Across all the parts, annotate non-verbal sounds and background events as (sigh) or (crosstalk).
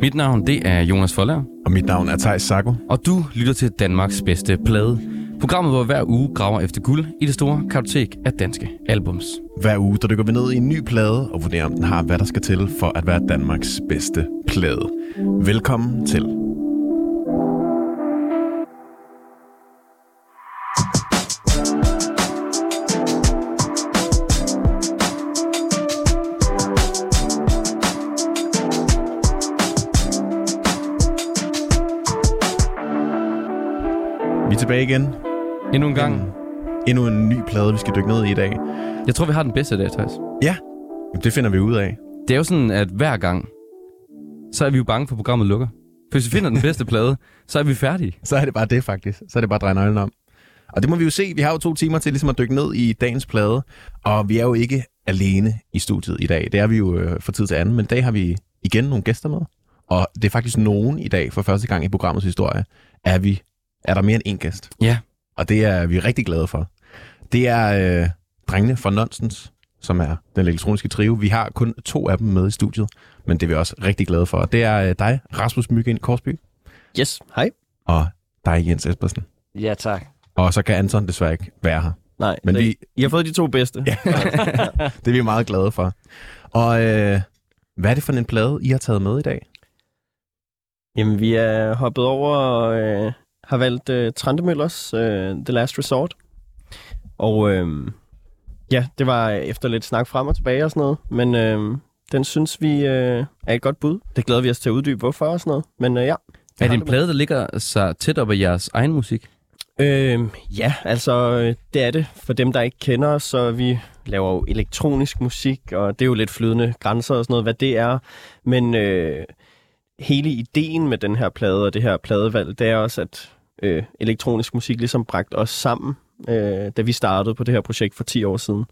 Mit navn det er Jonas Forlager, Og mit navn er Thijs Sago. og du lytter til Danmarks bedste plade. Programmet, hvor hver uge graver efter guld i det store kartotek af danske albums. Hver uge, der dykker vi ned i en ny plade og vurderer, om den har, hvad der skal til for at være Danmarks bedste plade. Velkommen til. Tilbage igen. Endnu en gang. Endnu en ny plade, vi skal dykke ned i i dag. Jeg tror, vi har den bedste i dag, Thijs. Ja, Jamen, det finder vi ud af. Det er jo sådan, at hver gang, så er vi jo bange for, at programmet lukker. For hvis vi finder den bedste plade, så er vi færdige. Så er det bare det, faktisk. Så er det bare at dreje nøglen om. Og det må vi jo se. Vi har jo to timer til ligesom at dykke ned i dagens plade. Og vi er jo ikke alene i studiet i dag. Det er vi jo øh, for tid til anden. Men i dag har vi igen nogle gæster med. Og det er faktisk nogen i dag, for første gang i programmets historie, er, vi, er der mere end en gæst. Ja, Og det er vi rigtig glade for. Det er øh, drengene fra Nonsens, som er den elektroniske trio. Vi har kun to af dem med i studiet, men det er vi også rigtig glade for. Det er øh, dig, Rasmus Myggen Korsby, Yes, hej. og dig, Jens Espersen. Ja, tak. Og så kan Anton desværre ikke være her. Nej, Men vi-. I har fået de to bedste. Ja. Det er vi meget glade for. Og øh, hvad er det for en plade, I har taget med i dag? Jamen, vi er hoppet over øh, har valgt øh, Trandemøllers øh, The Last Resort. Og øh, ja, det var efter lidt snak frem og tilbage og sådan noget. Men øh, den synes vi øh, er et godt bud. Det glæder vi os til at uddybe, hvorfor og sådan noget. Men øh, ja. er det en plade, der ligger så tæt op af jeres egen musik? Øh, ja, altså det er det. For dem, der ikke kender os, så vi laver jo elektronisk musik, og det er jo lidt flydende grænser og sådan noget, hvad det er. Men øh, hele ideen med den her plade og det her pladevalg, det er også, at øh, elektronisk musik ligesom bragt os sammen, øh, da vi startede på det her projekt for 10 år siden.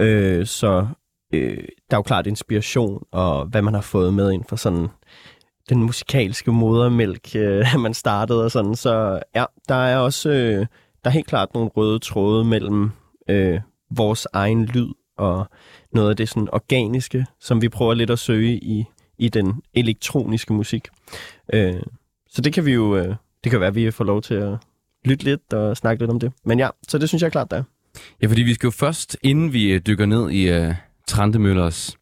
Øh, så øh, der er jo klart inspiration, og hvad man har fået med ind for sådan den musikalske modermælk, øh, (laughs) man startede og sådan. Så ja, der er også øh, der er helt klart nogle røde tråde mellem øh, vores egen lyd og noget af det sådan organiske, som vi prøver lidt at søge i, i den elektroniske musik. Øh, så det kan vi jo, øh, det kan være, at vi får lov til at lytte lidt og snakke lidt om det. Men ja, så det synes jeg er klart, der er. Ja, fordi vi skal jo først, inden vi øh, dykker ned i uh, Trante Møllers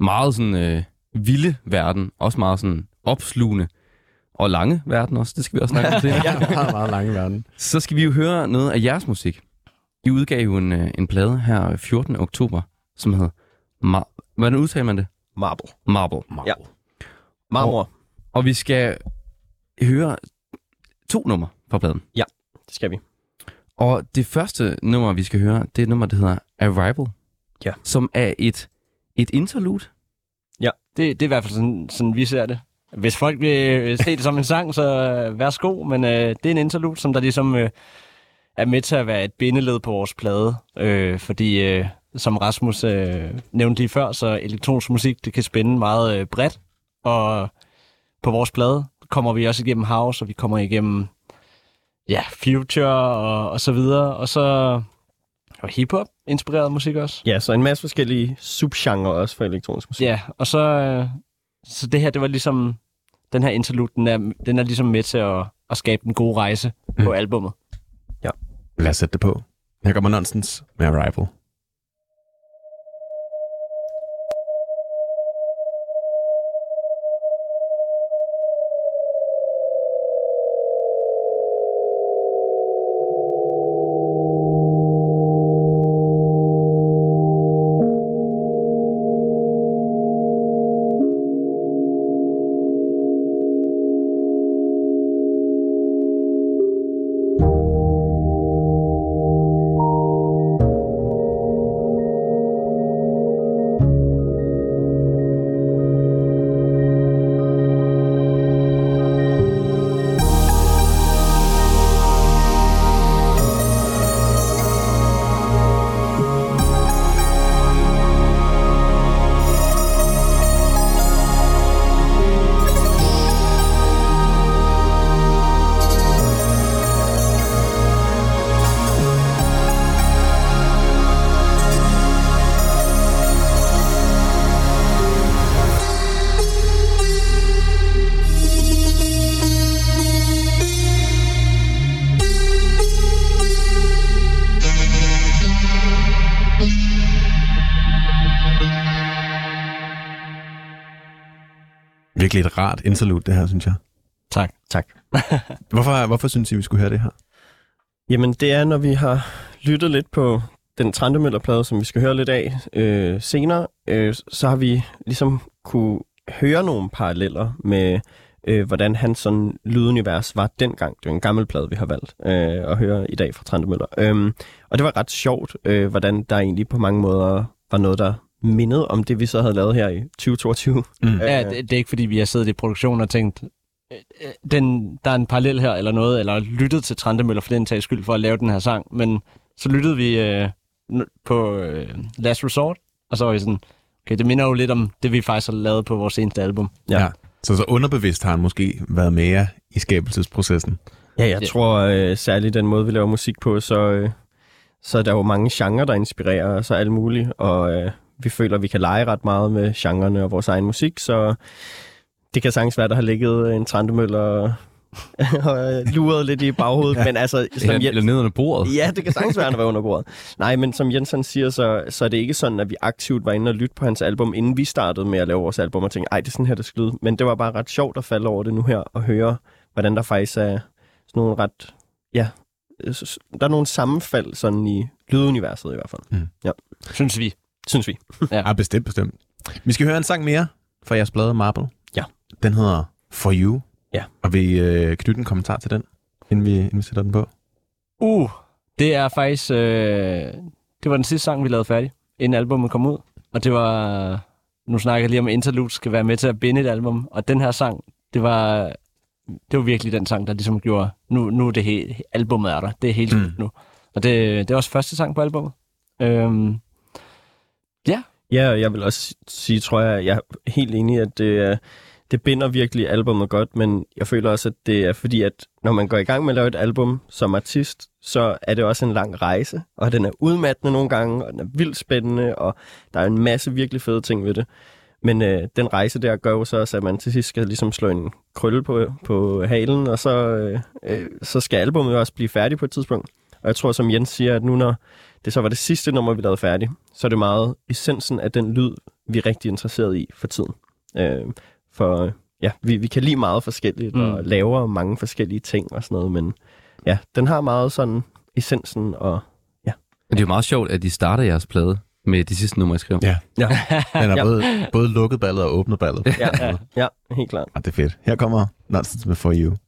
meget sådan uh, vilde verden, også meget sådan opslugende og lange verden også, det skal vi også snakke om (laughs) til. Ja, meget, meget lange verden. Så skal vi jo høre noget af jeres musik. I udgav jo en, øh, en plade her 14. oktober, som hedder... Mar- Hvordan udtaler man det? Marble. Marble. Ja. Marmor. Og vi skal høre to numre fra pladen. Det skal vi. Og det første nummer, vi skal høre, det er et nummer, der hedder Arrival. Ja. Som er et, et interlude. Det, det er i hvert fald sådan, sådan vi ser det. Hvis folk vil se det som en sang, så øh, værsgo, men øh, det er en interlude, som der ligesom øh, er med til at være et bindeled på vores plade. Øh, fordi, øh, som Rasmus øh, nævnte lige før, så elektronisk musik, det kan spænde meget øh, bredt. Og på vores plade kommer vi også igennem house, og vi kommer igennem ja, future og, og så videre. Og så og hip-hop inspireret musik også. Ja, så en masse forskellige subgenre også for elektronisk musik. Ja, og så, øh, så det her, det var ligesom, den her interlude, den er, den er ligesom med til at, at skabe en god rejse mm. på albummet. Lad os sætte det på. Her kommer Nonsens med Arrival. Interlude, det her, synes jeg. Tak. Tak. (laughs) Hvorfor, hvorfor synes I, vi skulle høre det her? Jamen, det er, når vi har lyttet lidt på den Trandemøller-plade, som vi skal høre lidt af øh, senere, øh, så har vi ligesom kunne høre nogle paralleller med, øh, hvordan hans sådan lydunivers var dengang. Det er en gammel plade, vi har valgt øh, at høre i dag fra Trandemøller. Øhm, og det var ret sjovt, øh, hvordan der egentlig på mange måder var noget, der mindede om det, vi så havde lavet her i 2022. Mm. Ja, det, det er ikke fordi, vi har siddet i produktion og tænkt, øh, øh, den, der er en parallel her eller noget, eller lyttet til Trandemøller for den tages skyld for at lave den her sang, men så lyttede vi øh, på øh, Last Resort, og så var vi sådan, okay, det minder jo lidt om det, vi faktisk har lavet på vores seneste album. Ja. Ja. Så, så underbevidst har han måske været mere i skabelsesprocessen. Ja, jeg Ja. tror øh, særligt den måde, vi laver musik på, så, øh, så er der jo mange genrer, der inspirerer os og alt muligt, og øh, vi føler, at vi kan lege ret meget med genrerne og vores egen musik, så det kan sagtens være, der har ligget en trandemøller (laughs) og, luret lidt i baghovedet, men altså... Som Eller, eller Jens, ned under bordet. ja, det kan sagtens være, han været under bordet. Nej, men som Jensen siger, så, så er det ikke sådan, at vi aktivt var inde og lytte på hans album, inden vi startede med at lave vores album, og tænkte, ej, det er sådan her, det skal lyde. Men det var bare ret sjovt at falde over det nu her, og høre, hvordan der faktisk er sådan nogle ret... Ja, der er nogle sammenfald sådan i lyduniverset i hvert fald, Synes vi. Synes vi. (laughs) Ja, bestemt, bestemt. Vi skal høre en sang mere fra jeres blade Marble. Ja. Den hedder For You. Ja. Og vil I øh, knytte en kommentar til den, inden vi, inden vi sætter den på? Uh, det er faktisk... Øh, det var den sidste sang, vi lavede færdig, inden albumet kom ud. Og det var... Nu snakker jeg lige om, at interlude skal være med til at binde et album. Og den her sang, det var... Det var virkelig den sang, der ligesom gjorde... Nu, nu er det helt... Albumet er der. Det er helt Mm. nu. Og det, det er også første sang på albumet. Øhm, Ja, og jeg vil også sige, tror jeg, jeg er helt enig, at det, det binder virkelig albumet godt, men jeg føler også, at det er fordi, at når man går i gang med at lave et album som artist, så er det også en lang rejse, og den er udmattende nogle gange, og den er vildt spændende, og der er en masse virkelig fede ting ved det. Men øh, den rejse der gør jo så også, at man til sidst skal ligesom slå en krølle på, på halen, og så, øh, øh, så skal albumet også blive færdigt på et tidspunkt. Og jeg tror, som Jens siger, at nu når det så var det sidste nummer, vi lavede færdigt, så er det meget essensen af den lyd, vi er rigtig interesseret i for tiden. Øh, for ja, vi, vi kan lide meget forskelligt, mm. Og laver mange forskellige ting og sådan noget, men ja, den har meget sådan essensen og Men det er jo meget sjovt, at de starter jeres plade med de sidste numre, I skrev. Ja. ja, (laughs) Den er Ja. både, både lukket ballet og åbnet ballet. ja, ja, ja helt klart. Ah, det er fedt. Her kommer Nonsense med For You. Thank you.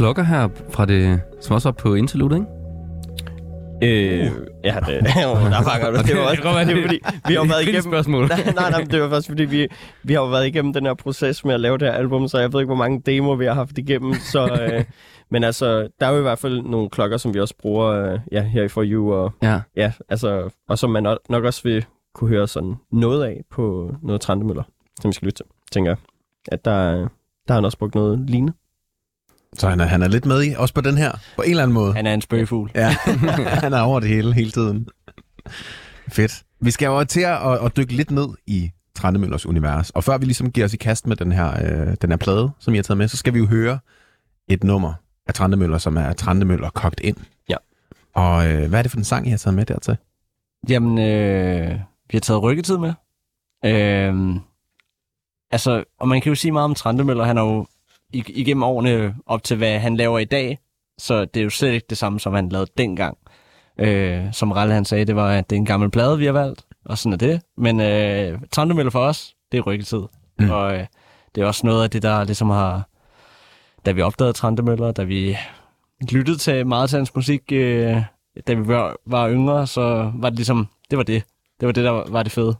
Klokker her fra det, som også er på interlude, ikke? Øh, ja, det, (laughs) der fanger du. Det var også, det var fordi, vi har jo været igennem... spørgsmål. (laughs) Nej, nej, nej, det var faktisk fordi, vi, vi har jo været igennem den her proces med at lave det her album, så jeg ved ikke, hvor mange demoer vi har haft igennem. Så, (laughs) øh, men altså, der er jo i hvert fald nogle klokker, som vi også bruger øh, ja, her i For You, og, Ja. ja, altså, og som man no- nok også vil kunne høre sådan noget af på noget Trandemøller, som vi skal lytte til, tænker jeg. At der, er- der har han også brugt noget lignende. Så han er, han er lidt med i, også på den her, på en eller anden måde. Han er en spøgefugl. Ja, (laughs) han er over det hele, hele tiden. Fedt. Vi skal jo til at, at, dykke lidt ned i Trandemøllers univers. Og før vi ligesom giver os i kast med den her, øh, den her plade, som I har taget med, så skal vi jo høre et nummer af Trandemøller, som er Trandemøller kogt ind. Ja. Og øh, hvad er det for en sang, I har taget med dertil? Jamen, øh, vi har taget rykketid med. Øh, altså, og man kan jo sige meget om Trandemøller. Han er jo ig- igennem årene op til, hvad han laver i dag. Så det er jo slet ikke det samme, som han lavede dengang. Øh, som Ralle han sagde, det var, at det er en gammel plade, vi har valgt. Og sådan er det. Men øh, Trandemøller for os, det er rykketid. Mm. Mm. Og øh, det er også noget af det, der ligesom har... Da vi opdagede Trandemøller, da vi lyttede til meget til hans musik, øh, da vi var, var yngre, så var det ligesom, det var det. Det var det, der var, var det fede.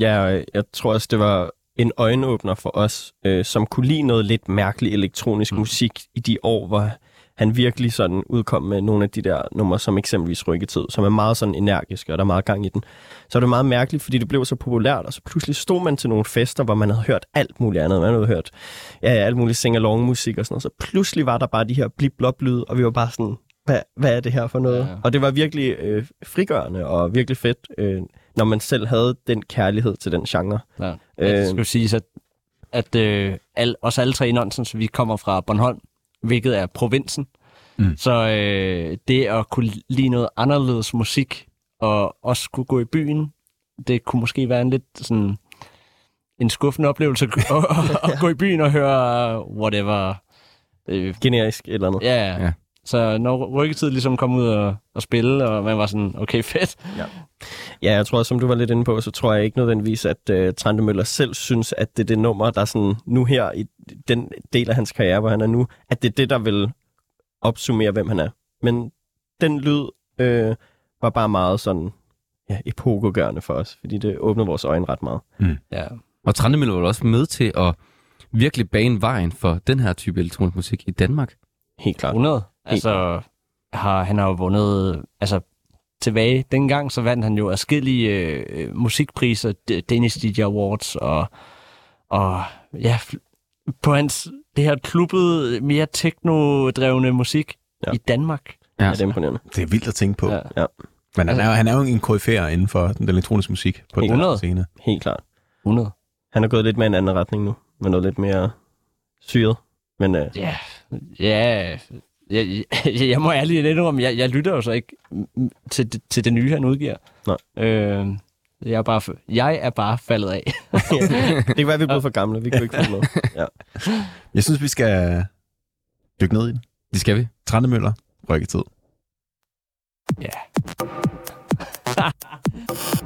Ja, og jeg tror også, det var en øjenåbner for os, øh, som kunne lide noget lidt mærkelig elektronisk mm. musik i de år, hvor han virkelig sådan udkom med nogle af de der numre, som eksempelvis Rykketid, som er meget sådan energiske, og der er meget gang i den. Så var det meget mærkeligt, fordi det blev så populært, og så pludselig stod man til nogle fester, hvor man havde hørt alt muligt andet. Man havde hørt ja, alt muligt sing-along musik og sådan noget. Så pludselig var der bare de her blip blop lyde og vi var bare sådan, hvad, hvad er det her for noget? Ja. Og det var virkelig øh, frigørende og virkelig fedt, øh, når man selv havde den kærlighed til den genre. Ja. Øh. Øh, det skal jo siges, at, at øh, al, os alle tre i Nonsens, vi kommer fra Bornholm, hvilket er provinsen. Mm. Så øh, det at kunne lide noget anderledes musik, og også kunne gå i byen, det kunne måske være en lidt sådan en skuffende oplevelse at, at, at (laughs) gå i byen og høre whatever. Øh, Generisk et eller andet. ja, Ja. ja. Så når rykketid ligesom kom ud og, og spille, og man var sådan, okay, fedt. Ja, jeg tror, som du var lidt inde på, så tror jeg ikke nødvendigvis, at uh, Trante Møller selv synes, at det er det nummer, der er sådan nu her i den del af hans karriere, hvor han er nu, at det er det, der vil opsummere, hvem han er. Men den lyd øh, var bare meget sådan ja, epokegørende for os, fordi det åbnede vores øjne ret meget. Ja. Og Trandemøller var også med til at virkelig bane vejen for den her type elektronisk musik i Danmark. Helt klart. 100. Altså, har, han har jo vundet, altså tilbage dengang, så vandt han jo afskillige øh, musikpriser, Danish DJ Awards, og, og ja, på hans, det her klubbede, mere techno-drevne musik Ja. i Danmark. Ja. ja, det er imponerende. Det er vildt at tænke på. Ja. Ja. Men han er, jo- han er jo en koryfærer inden for den elektroniske musik på den 100. scene. Helt klart. 100. Han er gået lidt med en anden retning nu, med noget lidt mere syret. Men øh, Ja, ja, jeg, jeg, jeg må ærligt indrømme, jeg, jeg lytter jo så ikke til, det- til det nye, han udgiver. Nej. Øh, jeg, er bare, jeg er bare faldet af. (laughs) det kan være, at vi er blevet for gamle. Vi kan ikke få noget. Ja. Jeg synes, vi skal dykke ned i den. Det skal vi. Trandemøller, rykketid. Ja. Det (laughs)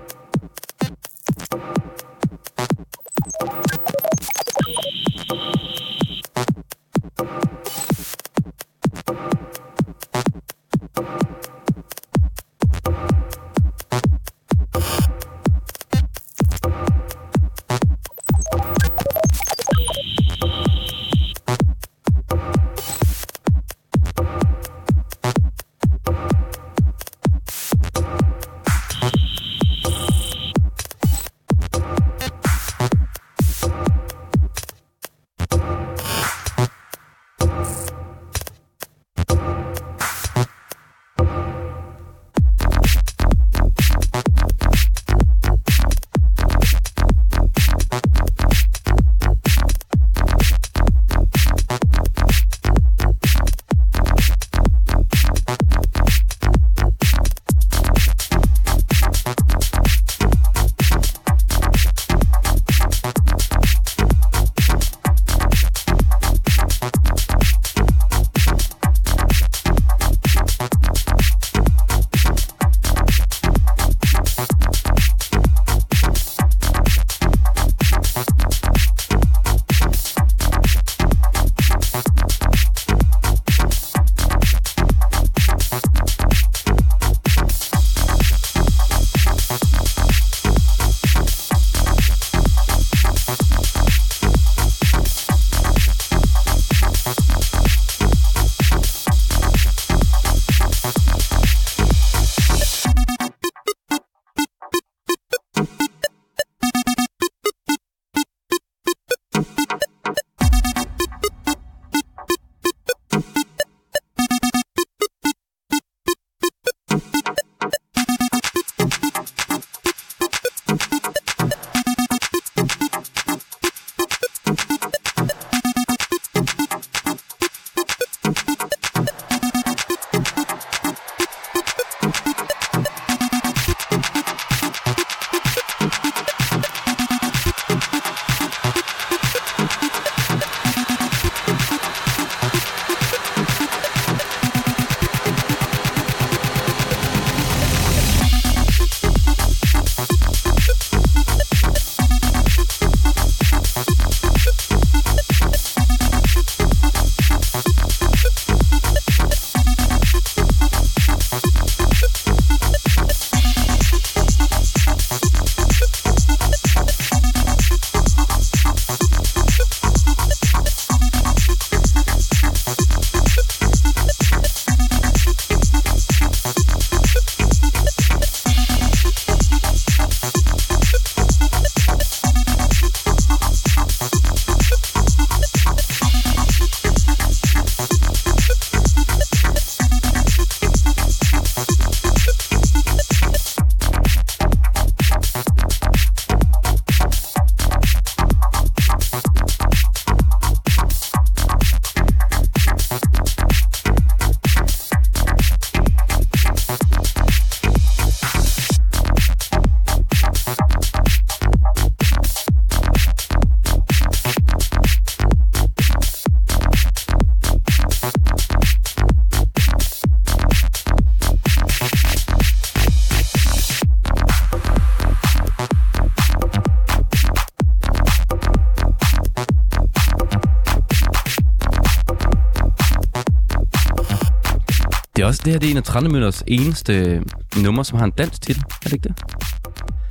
det her, det er en af Trandemøllers eneste numre, som har en dansk titel. Er det ikke det?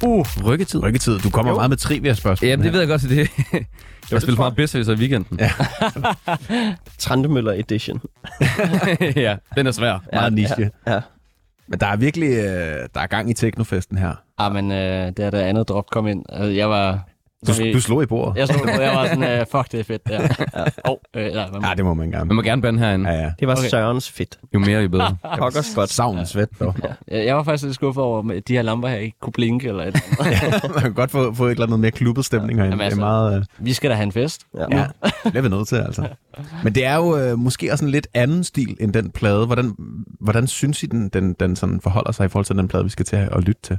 Uh, Rykketid. Rykketid. Du kommer Jo. meget med trivia-spørgsmål. Ja, det her. ved jeg godt, at det (laughs) Jeg spiller for meget bedst i weekenden. Ja. (laughs) Trandemøller Edition. (laughs) ja, den er svær. Meget niche. Ja. Men der er virkelig øh, der er gang i teknofesten her. ah, men øh, det er der andet drop kom ind. Altså, jeg var... Du, som I- du slog i bordet. jeg, stod, jeg var sådan, (laughs) øh, fuck, det er fedt. Ja. ja. Oh, øh, nej, hvad Ja, det må man gerne. Man må gerne bande herinde. Ja, ja. Det var Okay. Sørens fedt. Jo mere, jo bedre. (laughs) Pokkers godt. Savn svæt, dog. Jeg jeg var faktisk lidt skuffet over, at de her lamper her ikke kunne blinke eller et eller (laughs) andet. man kan godt få, få et eller andet mere klubbet stemning herinde. Jamen, det er altså- meget... Øh, Vi skal da have en fest. Ja. ja, det bliver vi nødt til, altså. Men det er jo øh, måske også en lidt anden stil end den plade. Hvordan, hvordan synes I, den, den, den sådan forholder sig i forhold til den plade, vi skal til at, lytte til?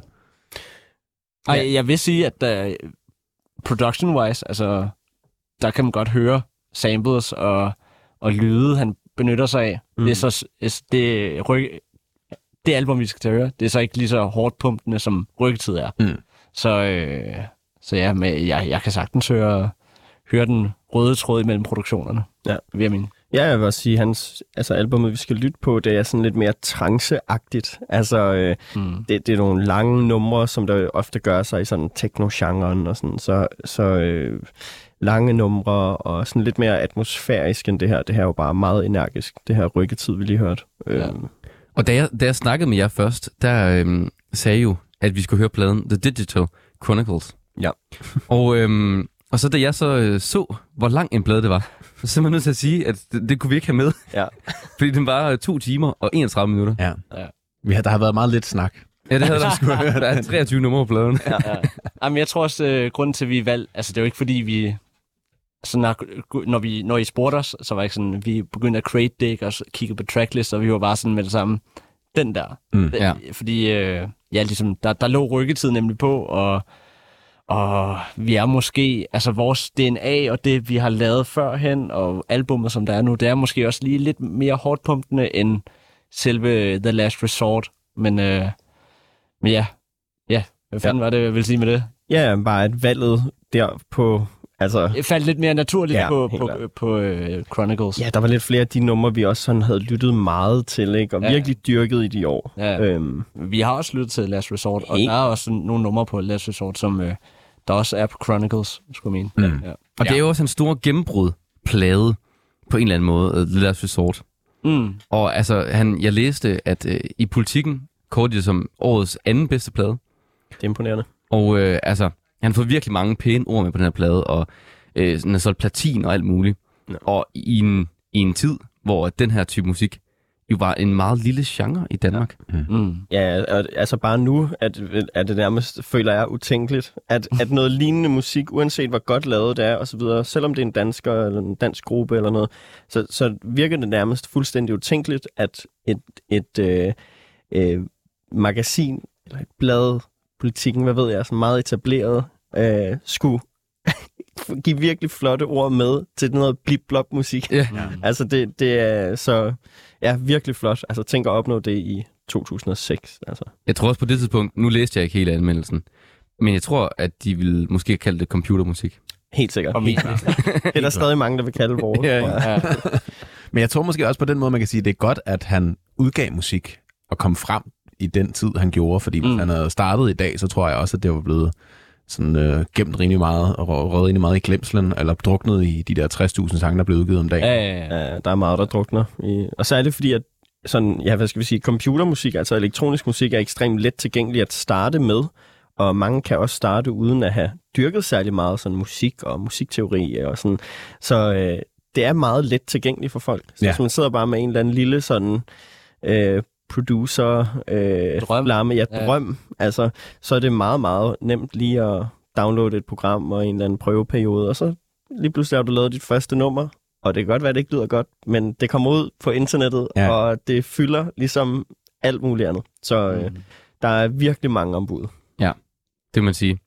Ej, jeg vil sige, at uh, production-wise, altså, der kan man godt høre samples og, og lyde, han benytter sig af. Mm. Mm. Det er så s- det, ryk, det album, vi skal til at høre, det er så ikke lige så hårdt pumpende, som rykketid er. Mm. Så, øh, så ja, men jeg, jeg kan sagtens høre, høre den røde tråd imellem produktionerne. Ja. Vil jeg mene. Ja, jeg vil også sige, hans altså, albumet, vi skal lytte på, det er sådan lidt mere tranceagtigt. Altså, øh, Mm. det, det er nogle lange numre, som der ofte gør sig i sådan techno-genren og sådan. Så, så øh, lange numre og sådan lidt mere atmosfærisk end det her. Det her er jo bare meget energisk, det her rykketid, vi lige hørte. Ja. Og da jeg, da jeg snakkede med jer først, der øhm, sagde jo, at vi skulle høre pladen The Digital Chronicles. Ja. Og, øhm, og så da jeg så øh, så, hvor lang en plade det var, så er jeg nødt til at sige, at det, det kunne vi ikke have med. Ja. (laughs) Fordi den var øh, to timer og 31 minutter. Ja. Ja. Vi har, der har været meget lidt snak. Ja, det havde (laughs) der. der er 23 numre på pladen. ja. Jamen, jeg tror også, øh, grunden til, at vi valgte... Altså, det er jo ikke, fordi vi... Så når, når, vi, når I spurgte os, så var det ikke sådan, vi begyndte at crate dig og så kiggede på tracklist, og vi var bare sådan med det samme. Den der. Mm. Ja. Fordi, øh, ja, ligesom, der, der lå rykketid nemlig på, og, og vi er måske, altså vores DNA og det, vi har lavet førhen, og albummet, som der er nu, det er måske også lige lidt mere hårdt pumpende end selve The Last Resort. Men, øh, men ja, ja, hvad fanden ja. var det, jeg ville sige med det? ja, bare et valget der på... Altså, Det faldt lidt mere naturligt Ja, på, på, klart. på uh, Chronicles. ja, der var lidt flere af de numre, vi også sådan havde lyttet meget til, ikke? og Ja. virkelig dyrket i de år. Ja. Øhm, Vi har også lyttet til Last Resort, og Helt. der er også nogle numre på Last Resort, som øh, der også er på Chronicles, skulle jeg mene. Mm. Ja. Og det er jo også en stor gennembrud-plade på en eller anden måde, The Last Resort. Mm. Og altså, han, jeg læste, at øh, i politikken kårede de det som årets anden bedste plade. det er imponerende. Og øh, altså, han har fået virkelig mange pæne ord med på den her plade, og øh, den har solgt platin og alt muligt. Ja. Og i en, i en tid, hvor den her type musik jo var en meget lille genre i Danmark. Mm. Ja, og, altså bare nu at, at det nærmest, føler jeg, utænkeligt, at, at noget (laughs) lignende musik, uanset hvor godt lavet det er, og så videre, selvom det er en dansker eller en dansk gruppe eller noget, så, så virker det nærmest fuldstændig utænkeligt, at et, et øh, øh, magasin, eller et blad, politikken, hvad ved jeg, sådan meget etableret, øh, skulle (laughs) give virkelig flotte ord med til noget blip-blop musik. Ja. Altså, det, det er så ja, virkelig flot. Altså, tænk at opnå det i 2006. Altså. Jeg tror også på det tidspunkt, nu læste jeg ikke hele anmeldelsen, men jeg tror, at de ville måske kalde det computermusik. Helt sikkert. Og min. (laughs) Det er der stadig mange, der vil kalde vores. Ja, jeg. Ja. (laughs) Men jeg tror måske også på den måde, man kan sige, at det er godt, at han udgav musik og kom frem i den tid, han gjorde. Fordi hvis Mm. han havde startet i dag, så tror jeg også, at det var blevet sådan, øh, gemt rimelig meget og rø- røget rimelig meget i glemslen, eller druknet i de der 60.000 sange, der blev udgivet om dagen. Ja, ja, ja. Ja, der er meget, der drukner. I, og så er det fordi, at sådan, ja, hvad skal vi sige, computermusik, altså elektronisk musik, er ekstremt let tilgængelig at starte med. Og mange kan også starte uden at have dyrket særlig meget sådan musik og musikteori og sådan. Så øh, det er meget let tilgængeligt for folk. Så ja. hvis man sidder bare med en eller anden lille sådan øh, producer, øh, Drøm. Flamme, ja, Ja. drøm, altså, så er det meget, meget nemt lige at downloade et program og en eller anden prøveperiode, og så lige pludselig har du lavet dit første nummer, og det kan godt være, at det ikke lyder godt, men det kommer ud på internettet, Ja. ja. og det fylder ligesom alt muligt andet. Så øh, Mm. der er virkelig mange ombud. Det vil man sige.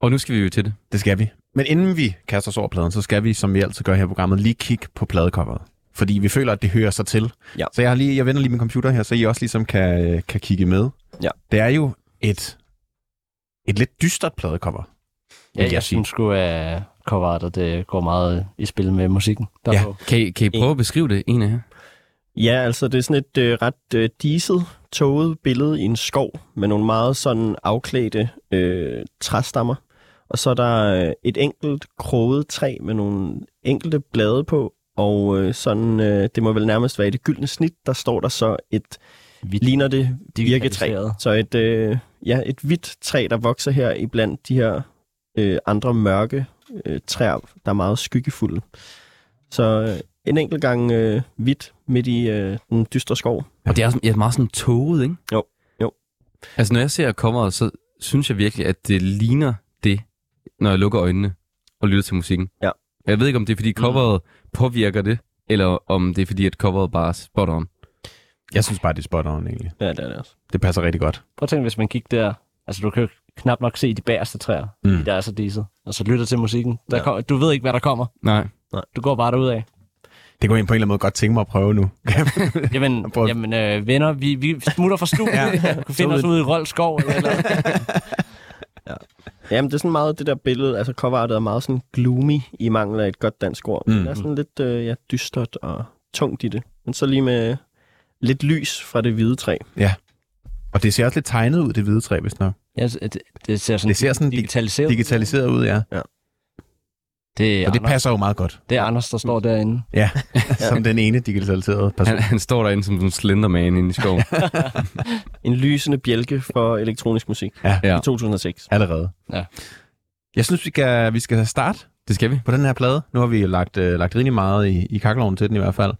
Og nu skal vi jo til det. Det skal vi. Men inden vi kaster os over pladen, så skal vi, som vi altid gør her i programmet, lige kigge på pladecoveret. Fordi vi føler, at det hører sig til. Ja. Så jeg, har lige, jeg vender lige min computer her, så I også ligesom kan, øh, kan kigge med. Ja. Det er jo et, et lidt dystert pladecover. Ja, vil jeg sige. synes sgu, at coverartet det går meget i spil med musikken. Der Ja. Kan I, kan I prøve at beskrive det, en af jer? Ja, altså det er sådan et øh, ret øh, diset, tåget billede i en skov med nogle meget sådan afklædte øh, træstammer. Og så er der øh, et enkelt kroget træ med nogle enkelte blade på, og øh, sådan, øh, det må vel nærmest være i det gyldne snit, der står der så et, Hvidt. ligner det virketræ. digitaliseret. Så et, øh, ja, et hvidt træ, der vokser her i blandt de her øh, andre mørke øh, træer, der er meget skyggefulde. Så øh, en enkelt gang øh, hvidt midt i øh, den dystre skov. Og det er, sådan, ja, meget sådan tåget, ikke? Jo, jo. Altså, når jeg ser coveret, så synes jeg virkelig, at det ligner det, når jeg lukker øjnene og lytter til musikken. Ja. Jeg ved ikke, om det er, fordi coveret mm. Påvirker det, eller om det er, fordi at coveret bare er spot on. Jeg synes bare, det er spot on egentlig. Ja, det er det også. Det passer rigtig godt. Prøv at tænke, hvis man kigger der. Altså, du kan jo knap nok se de bagerste træer. Mm. Der er så diset. Og så lytter til musikken. Der Ja. kom, du ved ikke, hvad der kommer. Nej. Du går bare derud af. Det kunne jeg på en eller anden måde godt tænke mig at prøve nu. (laughs) Jamen, jamen øh, venner, vi, vi smutter fra stuen. Ja. ja. Du kan finde os ude i Rold Skov. Eller, eller. (laughs) Jamen, det er sådan meget det der billede, altså coverartet er meget sådan gloomy i mangel af et godt dansk ord. Mm. Det er sådan lidt øh, ja, dystert og tungt i det. Men så lige med lidt lys fra det hvide træ. Og det ser også lidt tegnet ud, det hvide træ, hvis nok. Ja, det, det ser sådan, Det ser sådan digitaliseret. Digitaliseret ud, ja. Det, er Og det passer jo meget godt. det er Anders, der står derinde. Ja, (laughs) som den ene digitaliserede person. Han, han står derinde som sådan en slenderman inde i skoven. (laughs) En lysende bjælke for elektronisk musik Ja. I 2006. Allerede. Ja. Jeg synes, vi skal, vi skal starte Det skal vi. på den her plade. Nu har vi lagt, øh, lagt rimelig meget i, i kakkeloven til den i hvert fald.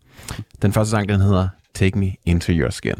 Den første sang, den hedder Take Me Into Your Skin.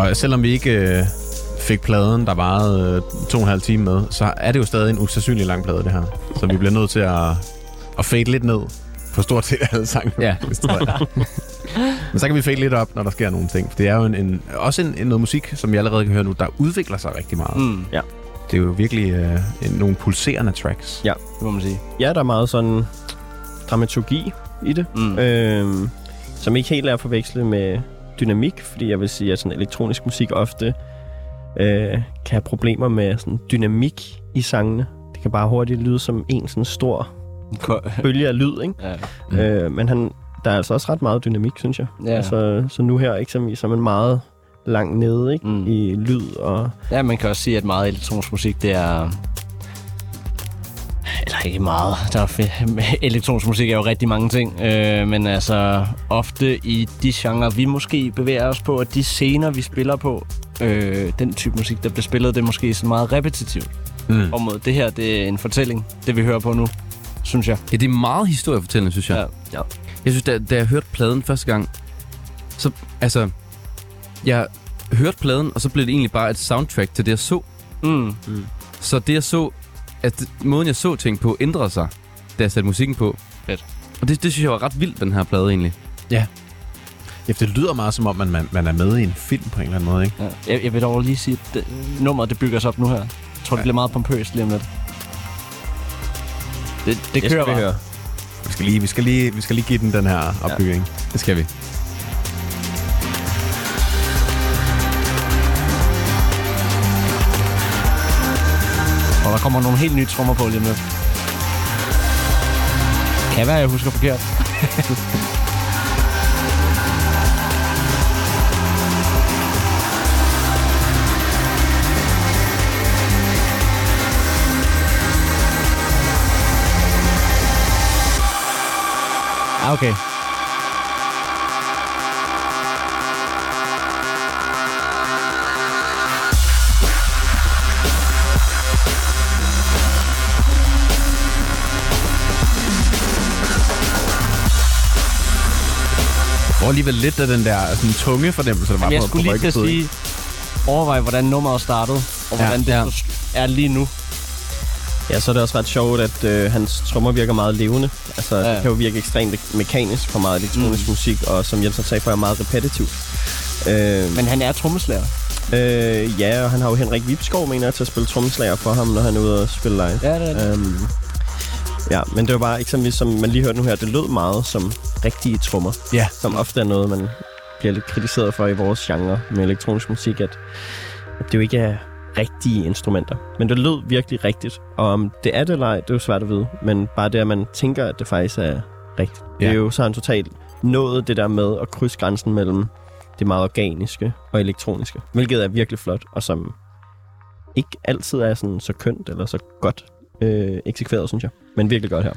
Og selvom vi ikke øh, fik pladen, der varede øh, to og en halv time med, så er det jo stadig en usandsynlig lang plade, det her. Så vi bliver nødt til at, at fade lidt ned på stort set alle sange. Ja. (laughs) Men så kan vi fade lidt op, når der sker nogle ting. For det er jo en, en, også en, en noget musik, som vi allerede kan høre nu, der udvikler sig rigtig meget. Mm, Det er jo virkelig øh, en, nogle pulserende tracks. Ja. det må man sige. Ja, der er meget sådan dramaturgi i det, Mm. øhm, som ikke helt er at forveksle med dynamik, fordi jeg vil sige, at sådan elektronisk musik ofte øh, kan have problemer med sådan dynamik i sangene. Det kan bare hurtigt lyde som en sådan stor (laughs) bølge af lyd, ikke? ja. Mm. Øh, men han, der er altså også ret meget dynamik, synes jeg. Ja. Altså, så nu her eksempelvis som en meget langt nede ikke? Mm. i lyd og ja, man kan også sige, at meget elektronisk musik, det er... Eller ikke meget. Der er fe- (laughs) elektronisk musik er jo rigtig mange ting. Øh, men altså, ofte i de genrer, vi måske bevæger os på, og de scener, vi spiller på, øh, den type musik, der bliver spillet, det er måske sådan meget repetitivt. Mm. Og mod det her, det er en fortælling, det vi hører på nu, synes jeg. Ja, det er meget historiefortællende, synes jeg. Ja. Ja. Jeg synes, da, da jeg hørte pladen første gang, så, altså, jeg hørte pladen, og så blev det egentlig bare et soundtrack til det, jeg så. Mm. Så det, jeg så, at det- måden, jeg så ting på, ændrede sig, da jeg satte musikken på. Fedt. Og det, det synes jeg var ret vildt, den her plade egentlig. Ja, for det lyder meget som om, man, man, man er med i en film på en eller anden måde, ikke? Ja. Jeg, jeg vil dog lige sige, at det, nummeret det bygger sig op nu her. Jeg tror, det Ja. bliver meget pompøst lige om lidt. Det, det det kører skal vi bare. høre. Vi skal lige, vi skal lige, vi skal lige give den den her opbygning. Ja. Det skal vi. Kommer nogle helt nye trommer på lige nu. Kan være, jeg husker forkert. (laughs) Ah, okay. Får alligevel lidt af den der sådan, tunge fornemmelse, der var Jamen, jeg på, skulle på lige til at ryggen. sige, overvej, hvordan nummeret startede, og Ja. hvordan det Ja. er lige nu. Ja, så er det også ret sjovt, at øh, hans trommer virker meget levende. Altså, Ja. ja. det kan jo virke ekstremt mekanisk for meget elektronisk Mm. musik, og som Jens har sagt før, er meget repetitivt. Øh, Men han er trommeslager. øh, ja, og han har jo Henrik Vipskov, mener jeg, til at spille trommeslager for ham, når han er ude og spille live. Ja, det er det. Øhm, ja, men det var bare eksempelvis, som man lige hørte nu her, det lød meget som rigtige trommer. Ja. Som ofte er noget, man bliver lidt kritiseret for i vores genre med elektronisk musik, at, at det jo ikke er rigtige instrumenter. Men det lød virkelig rigtigt. Og om det er det eller ej, det er jo svært at vide. Men bare det, at man tænker, at det faktisk er rigtigt. Ja. Det er jo så har han totalt nået det der med at krydse grænsen mellem det meget organiske og elektroniske. Hvilket er virkelig flot, og som ikke altid er sådan så kønt eller så godt øh, eksekveret, synes jeg. Men virkelig godt her.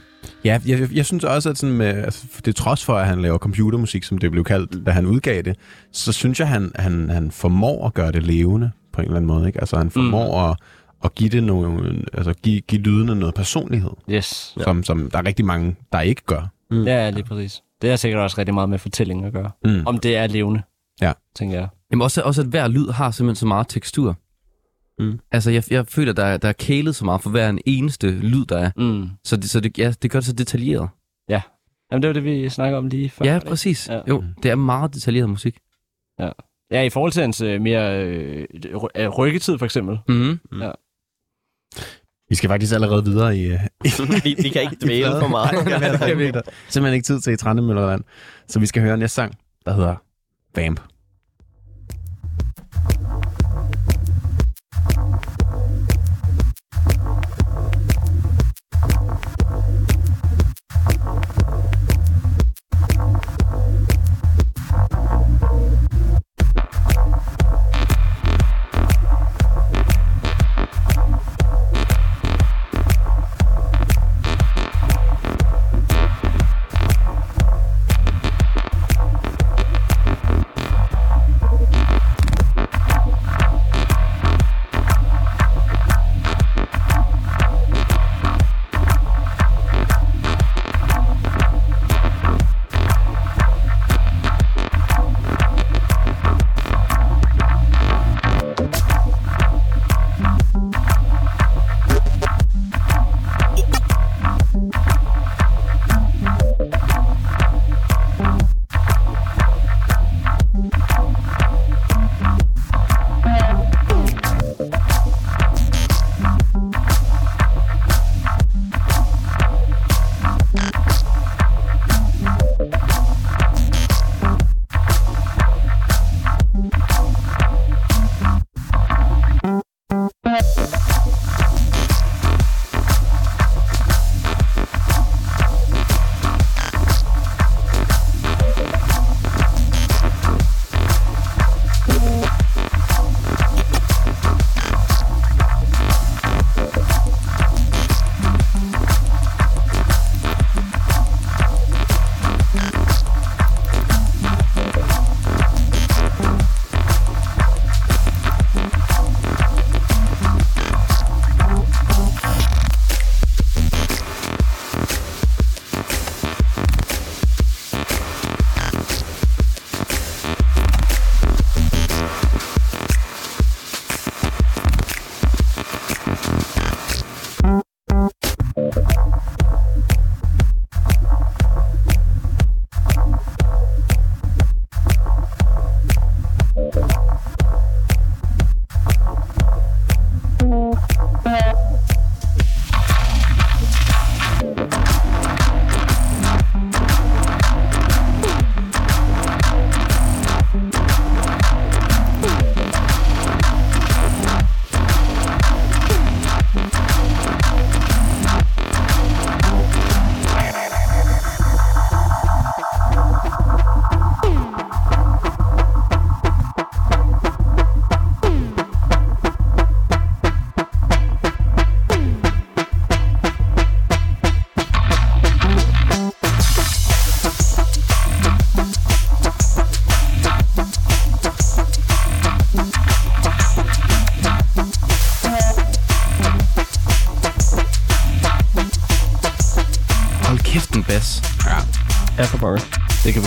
Ja, jeg, jeg, jeg synes også, at sådan med, altså, det trods for, at han laver computermusik, som det blev kaldt, da han udgav det, så synes jeg, han, han, han formår at gøre det levende på en eller anden måde. Ikke? Altså han formår mm. at, at give det nogle, altså give, give lydene noget personlighed, Yes. ja. som, som der er rigtig mange, der ikke gør. Mm. Ja, lige præcis. Det er sikkert også rigtig meget med fortælling at gøre. Mm. Om det er levende. Ja. Tænker jeg. Jamen også, også at hver lyd har simpelthen så meget tekstur. Mm. Altså, jeg, jeg føler, der, er- der er kælet så meget for hver en eneste lyd, der er. Mm. Så det, så det, ja, det gør det så detaljeret. Jamen, det var det, vi snakker om lige før. Ja, præcis. Ja. Ja. Jo, det er meget detaljeret musik. Ja, i forhold til hans øh, mere øh, øh, rykketid, for eksempel. Mm. Vi skal faktisk allerede videre i... øh, (laughs) vi, vi kan ikke (laughs) dvæle for meget. (laughs) det kan vi ikke. Simpelthen ikke tid til i Trandemøllerland. Så vi skal høre næste sang, der hedder Vamp.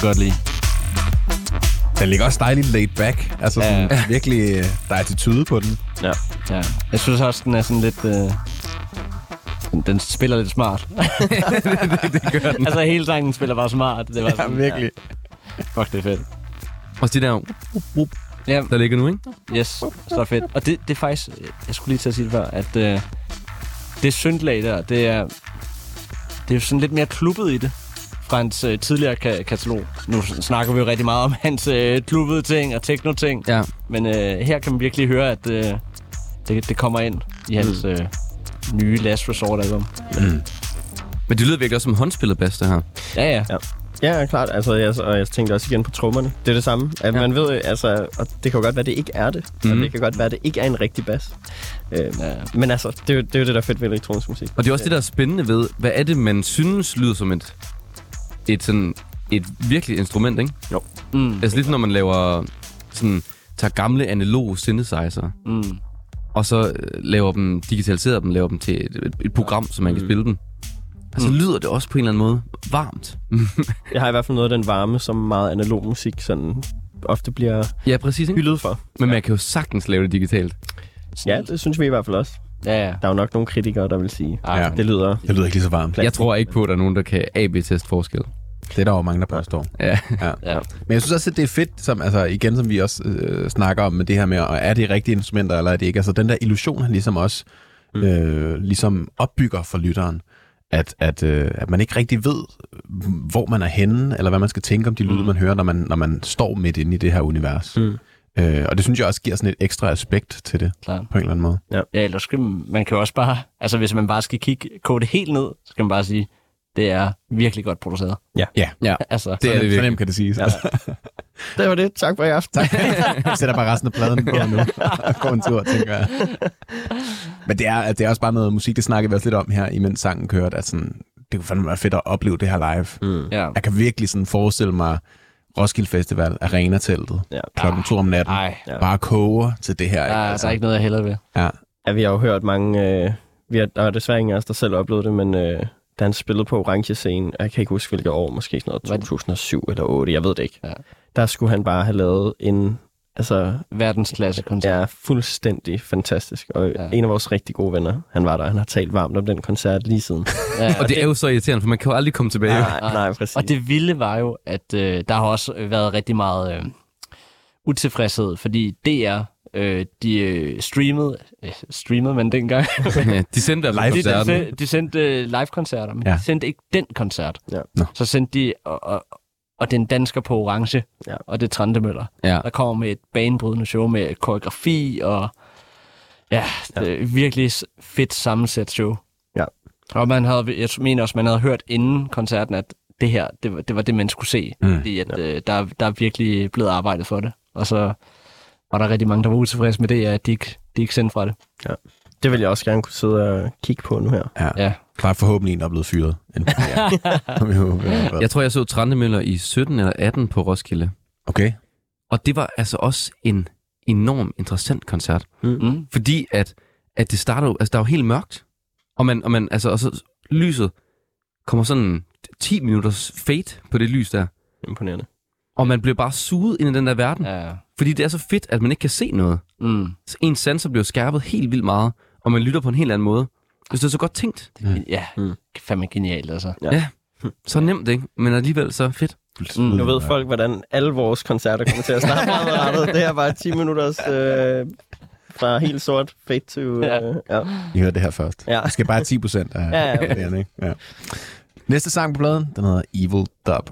Godt lide. Den ligger også dejligt laid back. Altså sådan, Ja. virkelig, øh, der er attitude på den. Ja. Ja. Jeg synes også, den er sådan lidt... Øh, den, den spiller lidt smart. det, (laughs) (laughs) det gør den. altså, hele sangen spiller bare smart. Det var Ja, sådan, virkelig. Fuck, det er fedt. Også det der, Ja, der ligger nu, ikke? yes. Så fedt. Og det, det er faktisk... Jeg skulle lige til at sige det før, at øh, det syndlag der, det er... Det er jo sådan lidt mere klubbet i det fra hans øh, tidligere ka- katalog. Nu snakker vi jo rigtig meget om (laughs) hans øh, klubbede ting og techno-ting. Ja. Men øh, her kan man virkelig høre, at øh, det, det kommer ind i hans øh, nye Last Resort-album. Men det lyder virkelig også som håndspillet bas, det her. Ja, ja. Ja. Ja, klart. Altså, jeg, og jeg tænkte også igen på trommerne. Det er det samme. At Ja. man ved, altså, og det kan jo godt være, at det ikke er det. Mm. Og det kan godt være, at det ikke er en rigtig bas. Øh, ja. men altså, det er, jo, det er jo det, der er fedt ved elektronisk musik. Og det er også det, der er spændende ved, hvad er det, man synes lyder som et, et, sådan, et virkelig instrument, ikke? Mm. Altså lidt når man laver sådan, tager gamle analoge synthesizer, Mm. og så øh, laver dem, digitaliserer dem, laver dem til et, et, program, så man kan Mm. spille dem. Altså Mm. lyder det også på en eller anden måde varmt. (laughs) Jeg har i hvert fald noget af den varme, som meget analog musik sådan ofte bliver ja, præcis, ikke? hyldet for. Men man kan jo sagtens lave det digitalt. Ja, det synes vi i hvert fald også. Ja, ja. Der er jo nok nogle kritikere, der vil sige, Ej, Ja. det lyder... Det lyder ikke lige så varmt. Jeg tror ikke på, at der er nogen, der kan AB-test forskel. Det er der jo mange, der påstår. Ja. Ja. Men jeg synes også, at det er fedt, som, altså, igen som vi også øh, snakker om med det her med, og er det rigtige instrumenter, eller er det ikke? Altså den der illusion, han ligesom også Mm. øh, ligesom opbygger for lytteren, at, at, øh, at man ikke rigtig ved, hvor man er henne, eller hvad man skal tænke om de lyde, Mm. man hører, når man, når man står midt inde i det her univers. Mm. Øh, og det synes jeg også giver sådan et ekstra aspekt til det, Klart. på en eller anden måde. Ja, ellers skal man, man kan jo også bare... Altså, hvis man bare skal kigge, kode det helt ned, så kan man bare sige, det er virkelig godt produceret. Ja. Ja. Ja. Altså, Det er det virkelig. nemt kan det siges. Ja. (laughs) Det var det. Tak for i aften. Tak. Jeg sætter bare resten af pladen på nu. Og går en tur, tænker jeg. Men det er, det er også bare noget musik, det snakker vi også lidt om her, imens sangen kørte, at sådan, det kunne fandme være fedt at opleve det her live. Mm. ja. Jeg kan virkelig sådan forestille mig Roskilde Festival, Arena-teltet, Ja. klokken to om natten. Ej, Ja. Bare koger til det her. der, ikke? er- der er ikke noget, jeg hellere ved. Ja. Ja, vi har jo hørt mange... Øh, vi har, der er desværre ingen af os, der selv oplevede det, men øh, da han spillede på Orange Scene, jeg kan ikke huske, hvilket år, måske sådan noget 2007 eller 8, jeg ved det ikke. Ja. Der skulle han bare have lavet en... Altså, Verdensklasse koncert. ja, fuldstændig fantastisk. Og Ja. en af vores rigtig gode venner, han var der. Han har talt varmt om den koncert lige siden. Ja, (laughs) Og det er jo så irriterende, for man kan jo aldrig komme tilbage. nej, nej, (laughs) præcis. Og det vilde var jo, at øh, der har også været rigtig meget øh, utilfredshed, fordi DR, øh, de øh, streamede, øh, streamede man dengang, (laughs) Ja, de sendte altså Live de, de, de, de sendte øh, live-koncerter, men Ja. de sendte ikke den koncert. Ja. Så sendte de, og, og, og den dansker på orange, Ja. og det er Trandemøller, Ja. der kommer med et banebrydende show med koreografi, og ja, det er virkelig fedt sammensat show. Ja. Og man havde, jeg mener også, man havde hørt inden koncerten, at det her, det var det, var det man skulle se. Mm. Fordi at, øh, der, der er virkelig blevet arbejdet for det. Og så var der rigtig mange, der var utilfredse med det, at de ikke, de ikke sendte fra det. det vil jeg også gerne kunne sidde og kigge på nu her. Ja. Ja. Der er forhåbentlig en, der er blevet fyret. (laughs) Jeg tror, jeg så Trandemøller i 17 eller 18 på Roskilde. Okay. Og det var altså også en enorm interessant koncert. Mm. Fordi at, at det starter jo, altså der er jo helt mørkt. Og man, og man, altså, og så lyset kommer sådan 10 minutters fade på det lys der. Imponerende. Og man bliver bare suget ind i den der verden. Ja. Ja. Fordi det er så fedt, at man ikke kan se noget. Mm. Så ens sanser bliver skærpet helt vildt meget, og man lytter på en helt anden måde. Hvis det er så godt tænkt. Ja, Mm. mm. fandme genialt, altså. Ja. Ja. Så nemt, ikke? Men alligevel så fedt. Mm. Nu ved folk, hvordan alle vores koncerter kommer til at starte fremadrettet. Det her var 10 minutters øh, fra helt sort fade to... Øh, Ja. ja. I hørte det her først. Ja. Vi skal bare have 10 procent af Ja, ja. af (laughs) det, ikke? Ja. Næste sang på pladen, den hedder Evil Dub.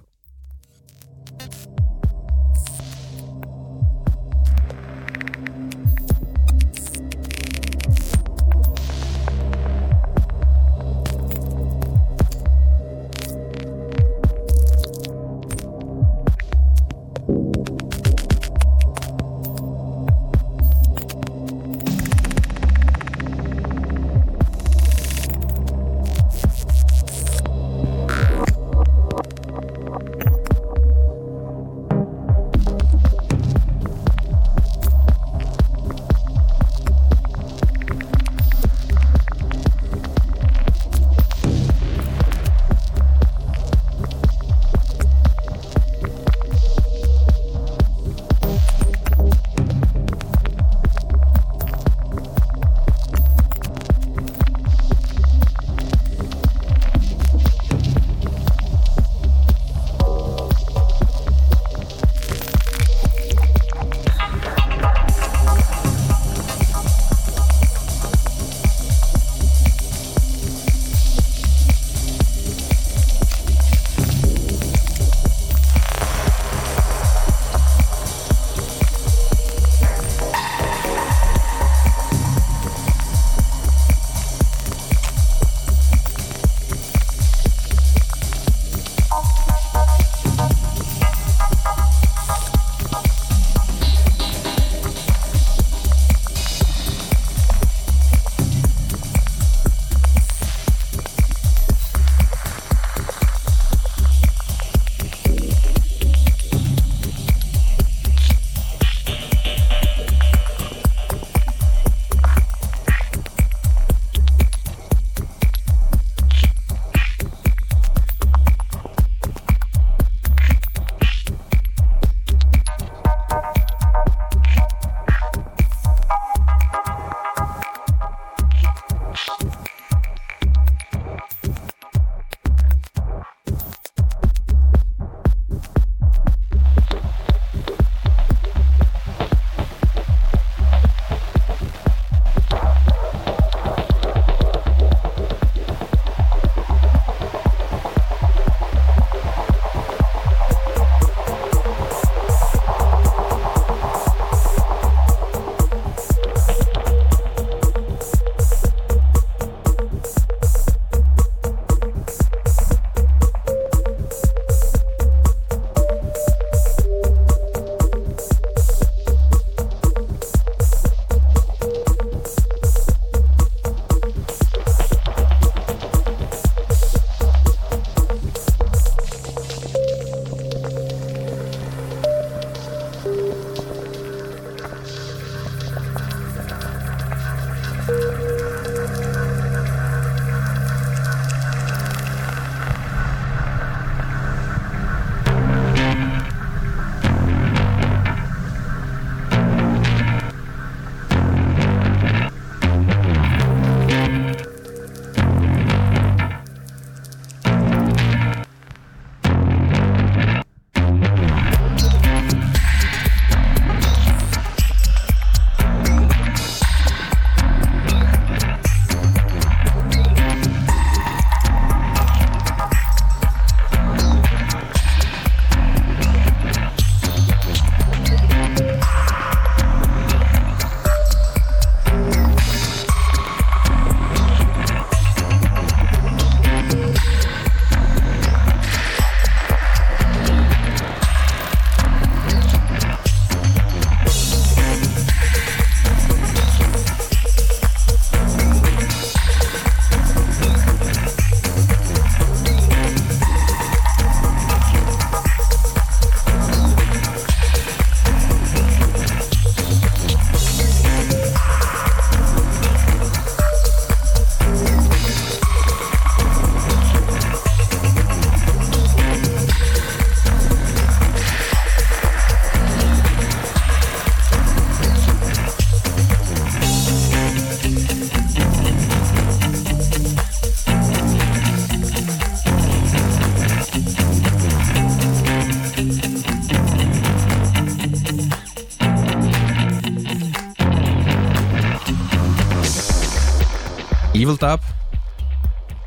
Evil Dub.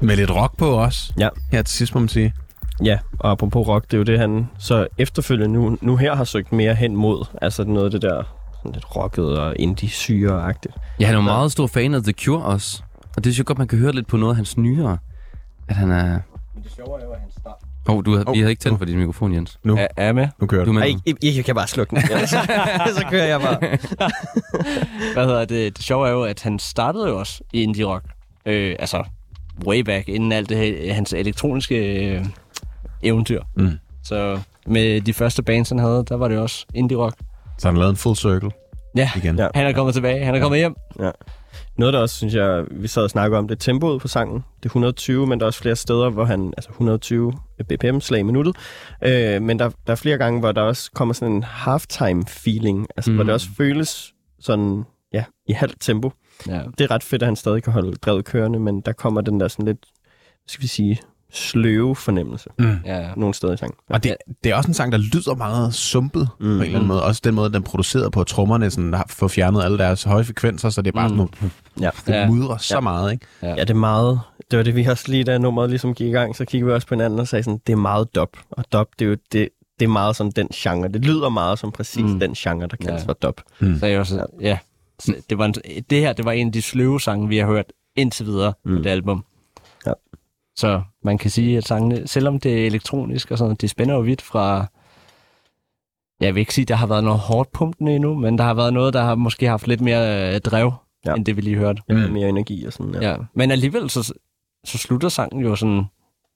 Med lidt rock på også. Ja. Her til sidst må man sige. Ja, og apropos rock, det er jo det, han så efterfølgende nu, nu her har søgt mere hen mod. Altså noget af det der sådan lidt rocket og indie-syre-agtigt. Ja, han er jo meget stor fan af The Cure også. Og det synes jeg godt, man kan høre lidt på noget af hans nyere. At han er... Det sjove er jo, at han starter. Åh, oh, du havde, Hov, vi havde ikke tændt for din mikrofon, Jens. Nu, Er, er med? nu kører Du med Ej, nu. I, I kan bare slukke den. (laughs) Ja, så, så kører jeg bare. (laughs) Hvad hedder det? Det sjove er jo, at han startede jo også i indie rock. Øh, altså, way back, inden alt det her, hans elektroniske øh, eventyr. Mm. Så med de første bands, han havde, der var det også indie rock. Så han lavede en full circle Ja, igen. Ja. han er kommet tilbage. Han er kommet hjem. Noget, der også, synes jeg, vi sad og snakkede om, det er tempoet på sangen. Det er 120, men der er også flere steder, hvor han, altså 120 bpm slag i minuttet. Øh, men der, der er flere gange, hvor der også kommer sådan en halftime feeling, altså mm. hvor det også føles sådan, ja, i halvt tempo. Ja. Det er ret fedt, at han stadig kan holde drevet kørende, men der kommer den der sådan lidt, hvad skal vi sige, sløve fornemmelse Mm. ja. nogle steder i sangen. Og det, det er også en sang, der lyder meget sumpet mm. på en eller anden måde. Også den måde, den er produceret på, at trommerne sådan, har fået fjernet alle deres høje frekvenser, så det er bare Mm. sådan nogle, Ja. det Ja. mudrer så Ja. meget, ikke? Ja, det er meget... Det var det, vi også lige da nummeret ligesom gik i gang, så kiggede vi også på hinanden og sagde sådan, det er meget dub. Og dub, det er jo det, det er meget som den genre. Det lyder meget som præcis Mm. mm. den genre, der kaldes Ja. for dub. Så jeg også, ja. Så det, var en, det her, det var en af de sløve sange, vi har hørt indtil videre mm. på det album. Ja. Så man kan sige, at sangene, selvom det er elektronisk og sådan, det spænder jo vidt fra... Jeg vil ikke sige, at der har været noget hårdt pumpende endnu, men der har været noget, der har måske haft lidt mere øh, drev, ja. End det vi lige hørte. Ja, Mm. Mere energi og sådan, ja. Ja. Men alligevel, så, så slutter sangen jo sådan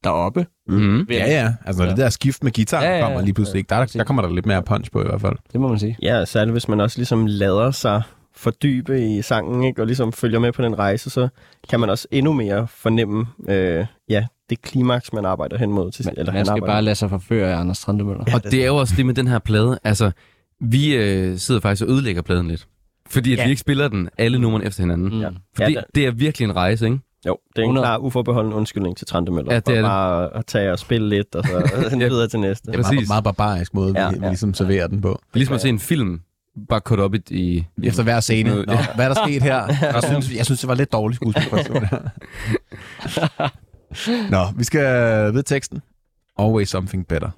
deroppe. Mm. Ja, ja. Altså, når Ja. det der skift med guitar Ja, ja, ja. kommer lige pludselig, ikke? Der, der kommer der lidt mere punch på i hvert fald. Det må man sige. Ja, særligt hvis man også ligesom lader sig fordybe i sangen, ikke? og ligesom følger med på den rejse, så kan man også endnu mere fornemme, øh, ja, det klimaks, man arbejder hen mod. Til, Man, eller man skal arbejder. bare lade sig forføre af Anders Trandemøller. Og det er jo også det med den her plade. Altså, vi øh, sidder faktisk og ødelægger pladen lidt. Fordi at Ja. vi ikke spiller den alle numrene efter hinanden. Mm. Ja. For Ja, det, det er virkelig en rejse, ikke? Jo, det er en 100. klar uforbeholden undskyldning til Trante Møller. Ja, det for er det. bare at tage og spille lidt, og så (laughs) (laughs) videre til næste. Det er en meget, Præcis. meget barbarisk måde, Ja, vi, vi ja. ligesom serverer den på. Det er ligesom at se en film, bare cut op i... i Efter hver scene. Noget- Nå, hvad er der sket her? (laughs) Jeg synes, jeg synes det var lidt dårligt skuespilpræstation. (laughs) Nå, vi skal ved teksten. Always something better.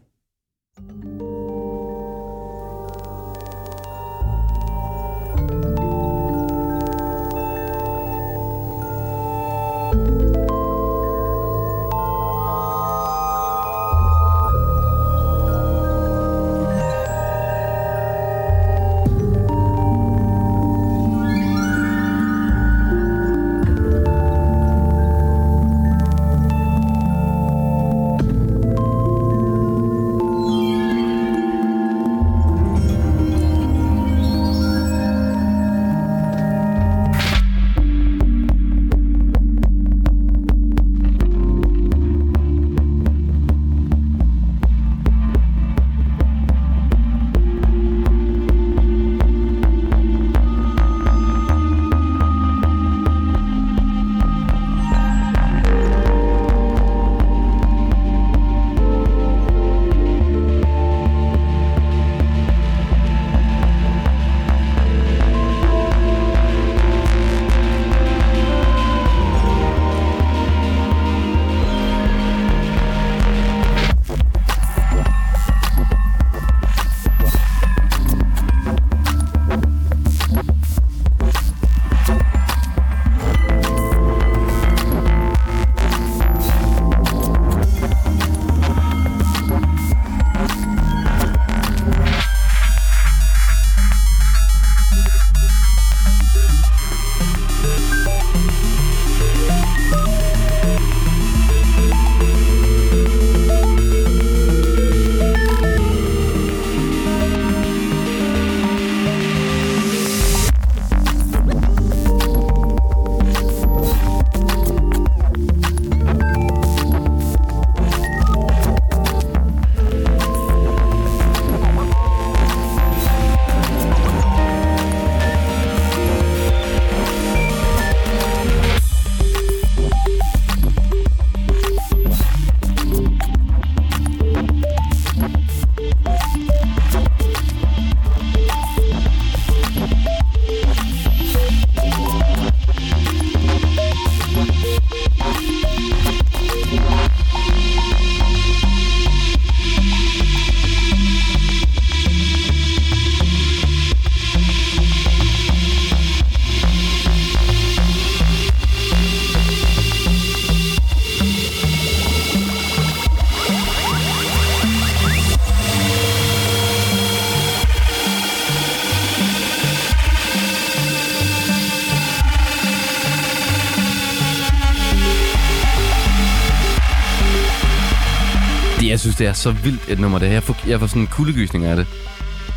Så vildt et nummer, det her. Jeg får, jeg får sådan en kuldegysning af det.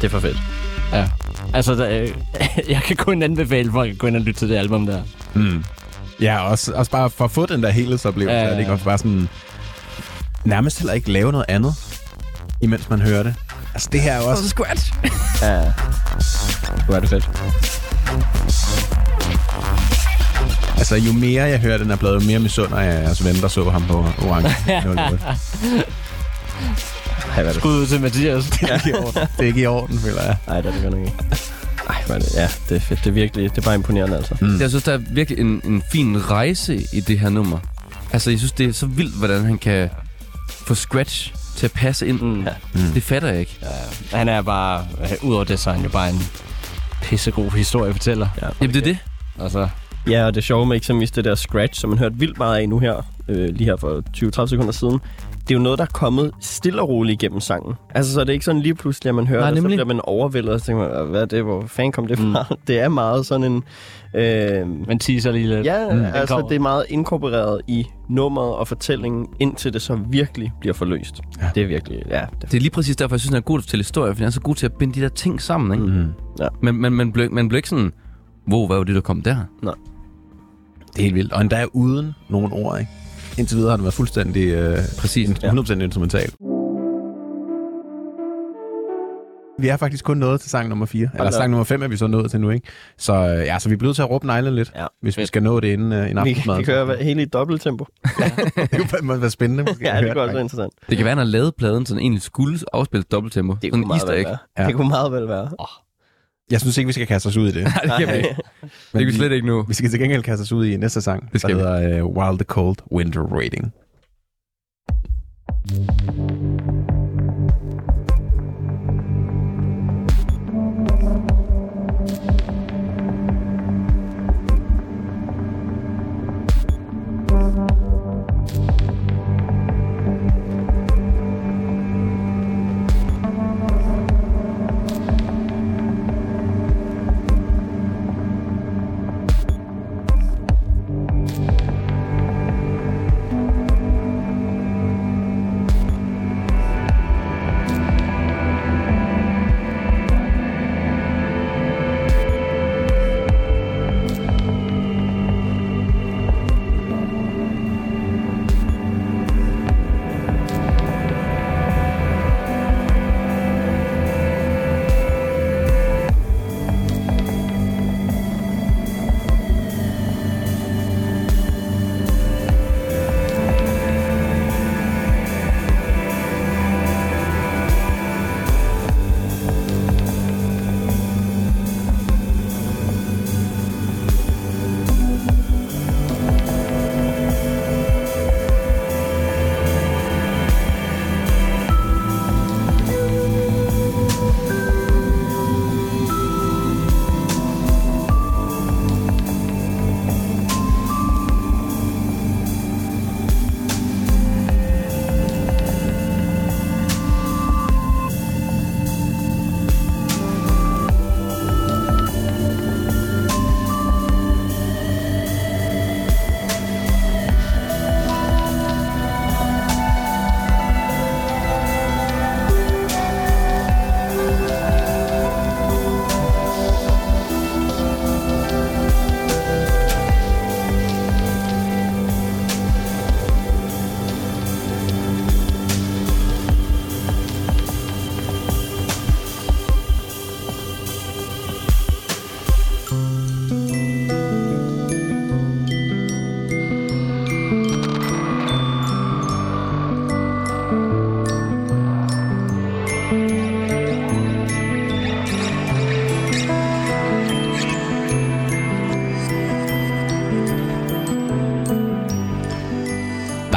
Det er for fedt. Ja. Altså, der, øh, (laughs) jeg kan kun anbefale folk at gå ind og lytte til det album der. Mm. Ja, også, også bare for at få den der helhedsoplevelse, Ja, ja, ja, ja. det ja. også bare sådan... Nærmest heller ikke lave noget andet, imens man hører det. Altså, det her er jo også... Scratch. Ja. Nu er det fedt. Altså, jo mere jeg hører den her plade, jo mere misunder jeg jeres ven, der så ham på Orange. (laughs) 08. Ej, hvad er det? Skud ud til Mathias. det er ikke i orden. Det er ikke i orden, føler jeg. Ej, det er det godt nok ikke. Ej, er det? Ja, det er fedt. Det er virkelig, det er bare imponerende, altså. Mm. Jeg synes, der er virkelig en, en fin rejse i det her nummer. Altså, jeg synes, det er så vildt, hvordan han kan få Scratch til at passe ind. Mm. Ja. Mm. Det fatter jeg ikke. Ja, han er bare, øh, udover det, så er han jo bare en pissegod historiefortæller. Ja, Jamen, det er det. Altså, Ja, og det sjove med eksempelvis det der scratch, som man hørte vildt meget af nu her, øh, lige her for 20-30 sekunder siden, det er jo noget, der er kommet stille og roligt igennem sangen. Altså, så er det ikke sådan lige pludselig, at man hører Nej, det, så bliver man overvældet, og så tænker man, hvad er det, hvor fanden kom det fra? Mm. (laughs) Det er meget sådan en... Øh, man teaser lige lidt. ja, Mm. mm, Den altså, det er meget inkorporeret i nummeret og fortællingen, indtil det så virkelig bliver forløst. Ja. Ja. Det er virkelig, ja. Det, Det er lige præcis derfor, jeg synes, han er god til at fortælle historier, for han er så god til at binde de der ting sammen, ikke? Mm. Men, men man, blev, man blev ikke sådan, wow, hvad var det, der kom der? Det er helt vildt. Og endda uden nogen ord, ikke? Indtil videre har den været fuldstændig øh, Præcis. en- 100% instrumental. Vi er faktisk kun nået til sang nummer 4. Eller sang nummer 5 er vi så nået til nu, ikke? Så, øh, ja, så vi er blevet til at råbe neglene lidt, Ja. hvis vi skal nå det inden, øh, inden vi, aftensmaden. vi kører hele i dobbelttempo. (laughs) det kunne være spændende. Måske, Ja, det går også faktisk. interessant. Det kan være, har lavet pladen, så den egentlig skulle afspille dobbelttempo. Det Sådan kunne en meget vel være. Ja. Det kunne meget vel være. Jeg synes ikke, vi skal kaste os ud i det. (laughs) Nej, det kan vi ikke. Men Det kan vi slet ikke nu. Vi skal til gengæld kaste os ud i næste sang, Det skal der hedder uh, Wild the Cold Winter Rating.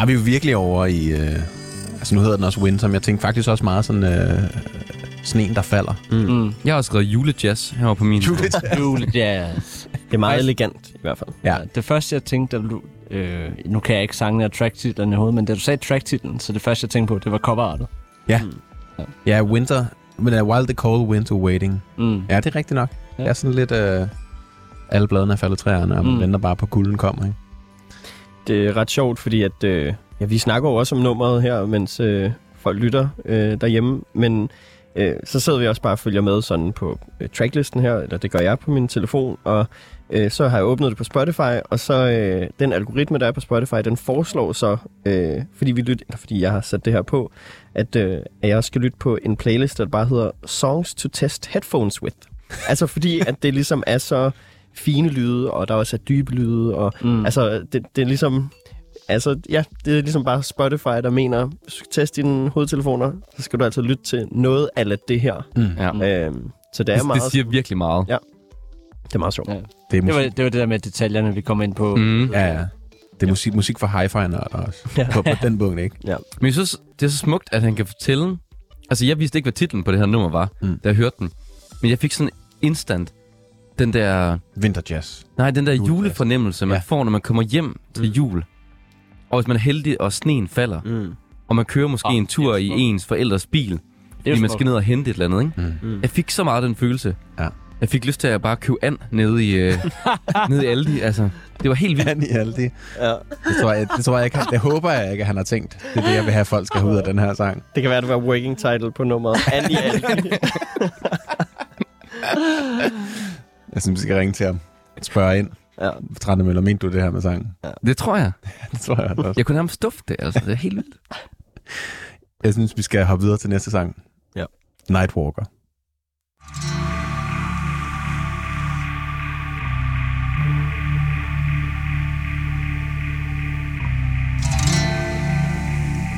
Er vi jo virkelig over i... Øh, altså nu hedder den også Winter, men jeg tænkte faktisk også meget sådan... Øh, sneen, der falder. Mm. Jeg har også skrevet julejazz her på min. (laughs) Julejazz. Det er meget elegant, i hvert fald. Ja. Det første, jeg tænkte, da du... Øh, nu kan jeg ikke sange og tracktitlen i hovedet, men da du sagde tracktitlen, så det første, jeg tænkte på, det var coverartet. Ja. Ja, Winter... Men uh, Wild the Cold Winter Waiting. Mm. Ja, det er rigtigt nok. Ja. Det er sådan lidt... Øh, alle bladene er faldet træerne, og man mm. Mm. venter bare på kulden kommer, ikke? Det er øh, ret sjovt, fordi at, øh, ja, vi snakker jo også om nummeret her, mens øh, folk lytter øh, derhjemme. Men øh, så sidder vi også bare og følger med sådan på øh, tracklisten her, eller det gør jeg på min telefon, og øh, så har jeg åbnet det på Spotify, og så øh, den algoritme, der er på Spotify, den foreslår så, øh, fordi, vi lyt, eller fordi jeg har sat det her på, at, øh, at jeg også skal lytte på en playlist, der bare hedder Songs to Test Headphones With. Altså fordi, at det ligesom er så fine lyde, og der også er dybe lyde, og mm. altså, det, det er ligesom... Altså, ja, det er ligesom bare Spotify, der mener, hvis du teste dine hovedtelefoner, så skal du altså lytte til noget af det her. Mm. Ja. Øhm, så det er Det, meget, det siger virkelig meget. Ja. det er meget sjovt. Ja. Det er Det var, det var det der med detaljerne, vi kom ind på. Mm. ja, ja. Det er musik, musik for hi-fi-nørder også. Ja. På, på den punkt, ikke? Ja. Men jeg synes, det er så smukt, at han kan fortælle... Altså, jeg vidste ikke, hvad titlen på det her nummer var, mm. da jeg hørte den. Men jeg fik sådan instant den der... Vinterjazz. Nej, den der Julefest. julefornemmelse, man Ja. får, når man kommer hjem til jul. Og hvis man er heldig, og sneen falder, Mm. og man kører måske Ah, en tur i ens forældres bil, Det fordi man skal ned og hente et eller andet, ikke? Mm. Mm. Jeg fik så meget den følelse. Ja. Jeg fik lyst til at bare købe and nede i, øh, (laughs) nede i Aldi. Altså, det var helt vildt. Han i Aldi. Ja. Det tror jeg, det tror jeg ikke, det håber jeg ikke, at han har tænkt. Det er det, jeg vil have, at folk skal have ud af den her sang. Det kan være, det var working title på nummeret. Andy Aldi. (laughs) Jeg synes, vi skal ringe til ham. Spørge ind. ja. Trane Møller, mente du det her med sangen? Det tror jeg. Det tror jeg også. Jeg kunne nærmest dufte det, altså. Det er helt vildt. Jeg synes, vi skal hoppe videre til næste sang. Ja. Nightwalker.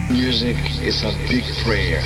Music is a big prayer.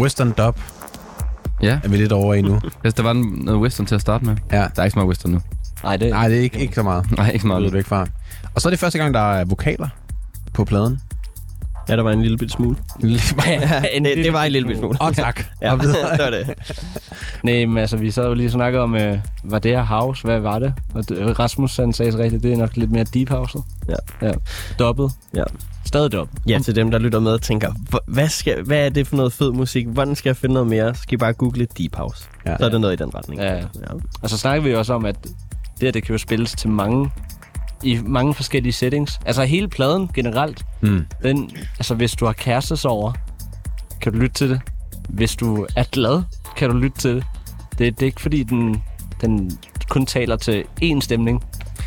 Western Dub Ja, er vi lidt over i nu. (laughs) hvis der var noget western til at starte med. Ja. Der er ikke så meget western nu. Nej, det, Nej, det er ikke, ikke så meget. Nej, ikke så Det meget. du ikke fra. Og så er det første gang, der er vokaler på pladen. Ja, der var en lille bit smule. (laughs) Ja, en (laughs) det, det var en lille bit smule. Åh, oh, tak. Ja, det var det. Nej, men altså, vi sad jo lige og snakkede om, øh, var det her house? Hvad var det? Og det, Rasmus han sagde så rigtigt, det er nok lidt mere deep house. Ja. ja. Dobbelt. Ja. Stadig dobbelt. Ja, til dem, der lytter med og tænker, "Hvor- hvad, skal, hvad er det for noget fed musik? Hvordan skal jeg finde noget mere? Så skal I bare google Deep House. Ja. Så er det noget i den retning. Ja. ja. Og så snakker vi også om, at det her, det kan jo spilles til mange i mange forskellige settings. Altså hele pladen generelt, Mm. den, altså hvis du har kærestesover, kan du lytte til det. Hvis du er glad, kan du lytte til det. Det, det er ikke fordi, den, den kun taler til én stemning.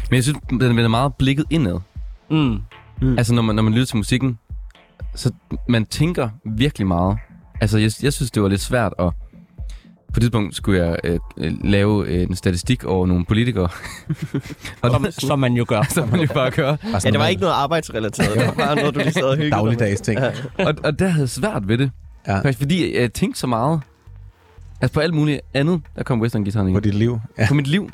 Men jeg synes, den er meget blikket indad. Mm. Mm. Altså, når man, når man lytter til musikken, så man tænker virkelig meget. Altså, jeg, jeg synes, det var lidt svært at... På det tidspunkt skulle jeg øh, lave øh, en statistik over nogle politikere. (laughs) og Som, det, som man jo gør. (laughs) som man jo bare gør. ja, det var ikke noget arbejdsrelateret. Det var bare noget, du lige sad og hyggede. Dagligdags ting. Og, og der havde jeg svært ved det. Ja. Faktisk fordi jeg tænkte så meget. Altså på alt muligt andet, der kom western-gitaren På igen. dit liv. Ja. På mit liv.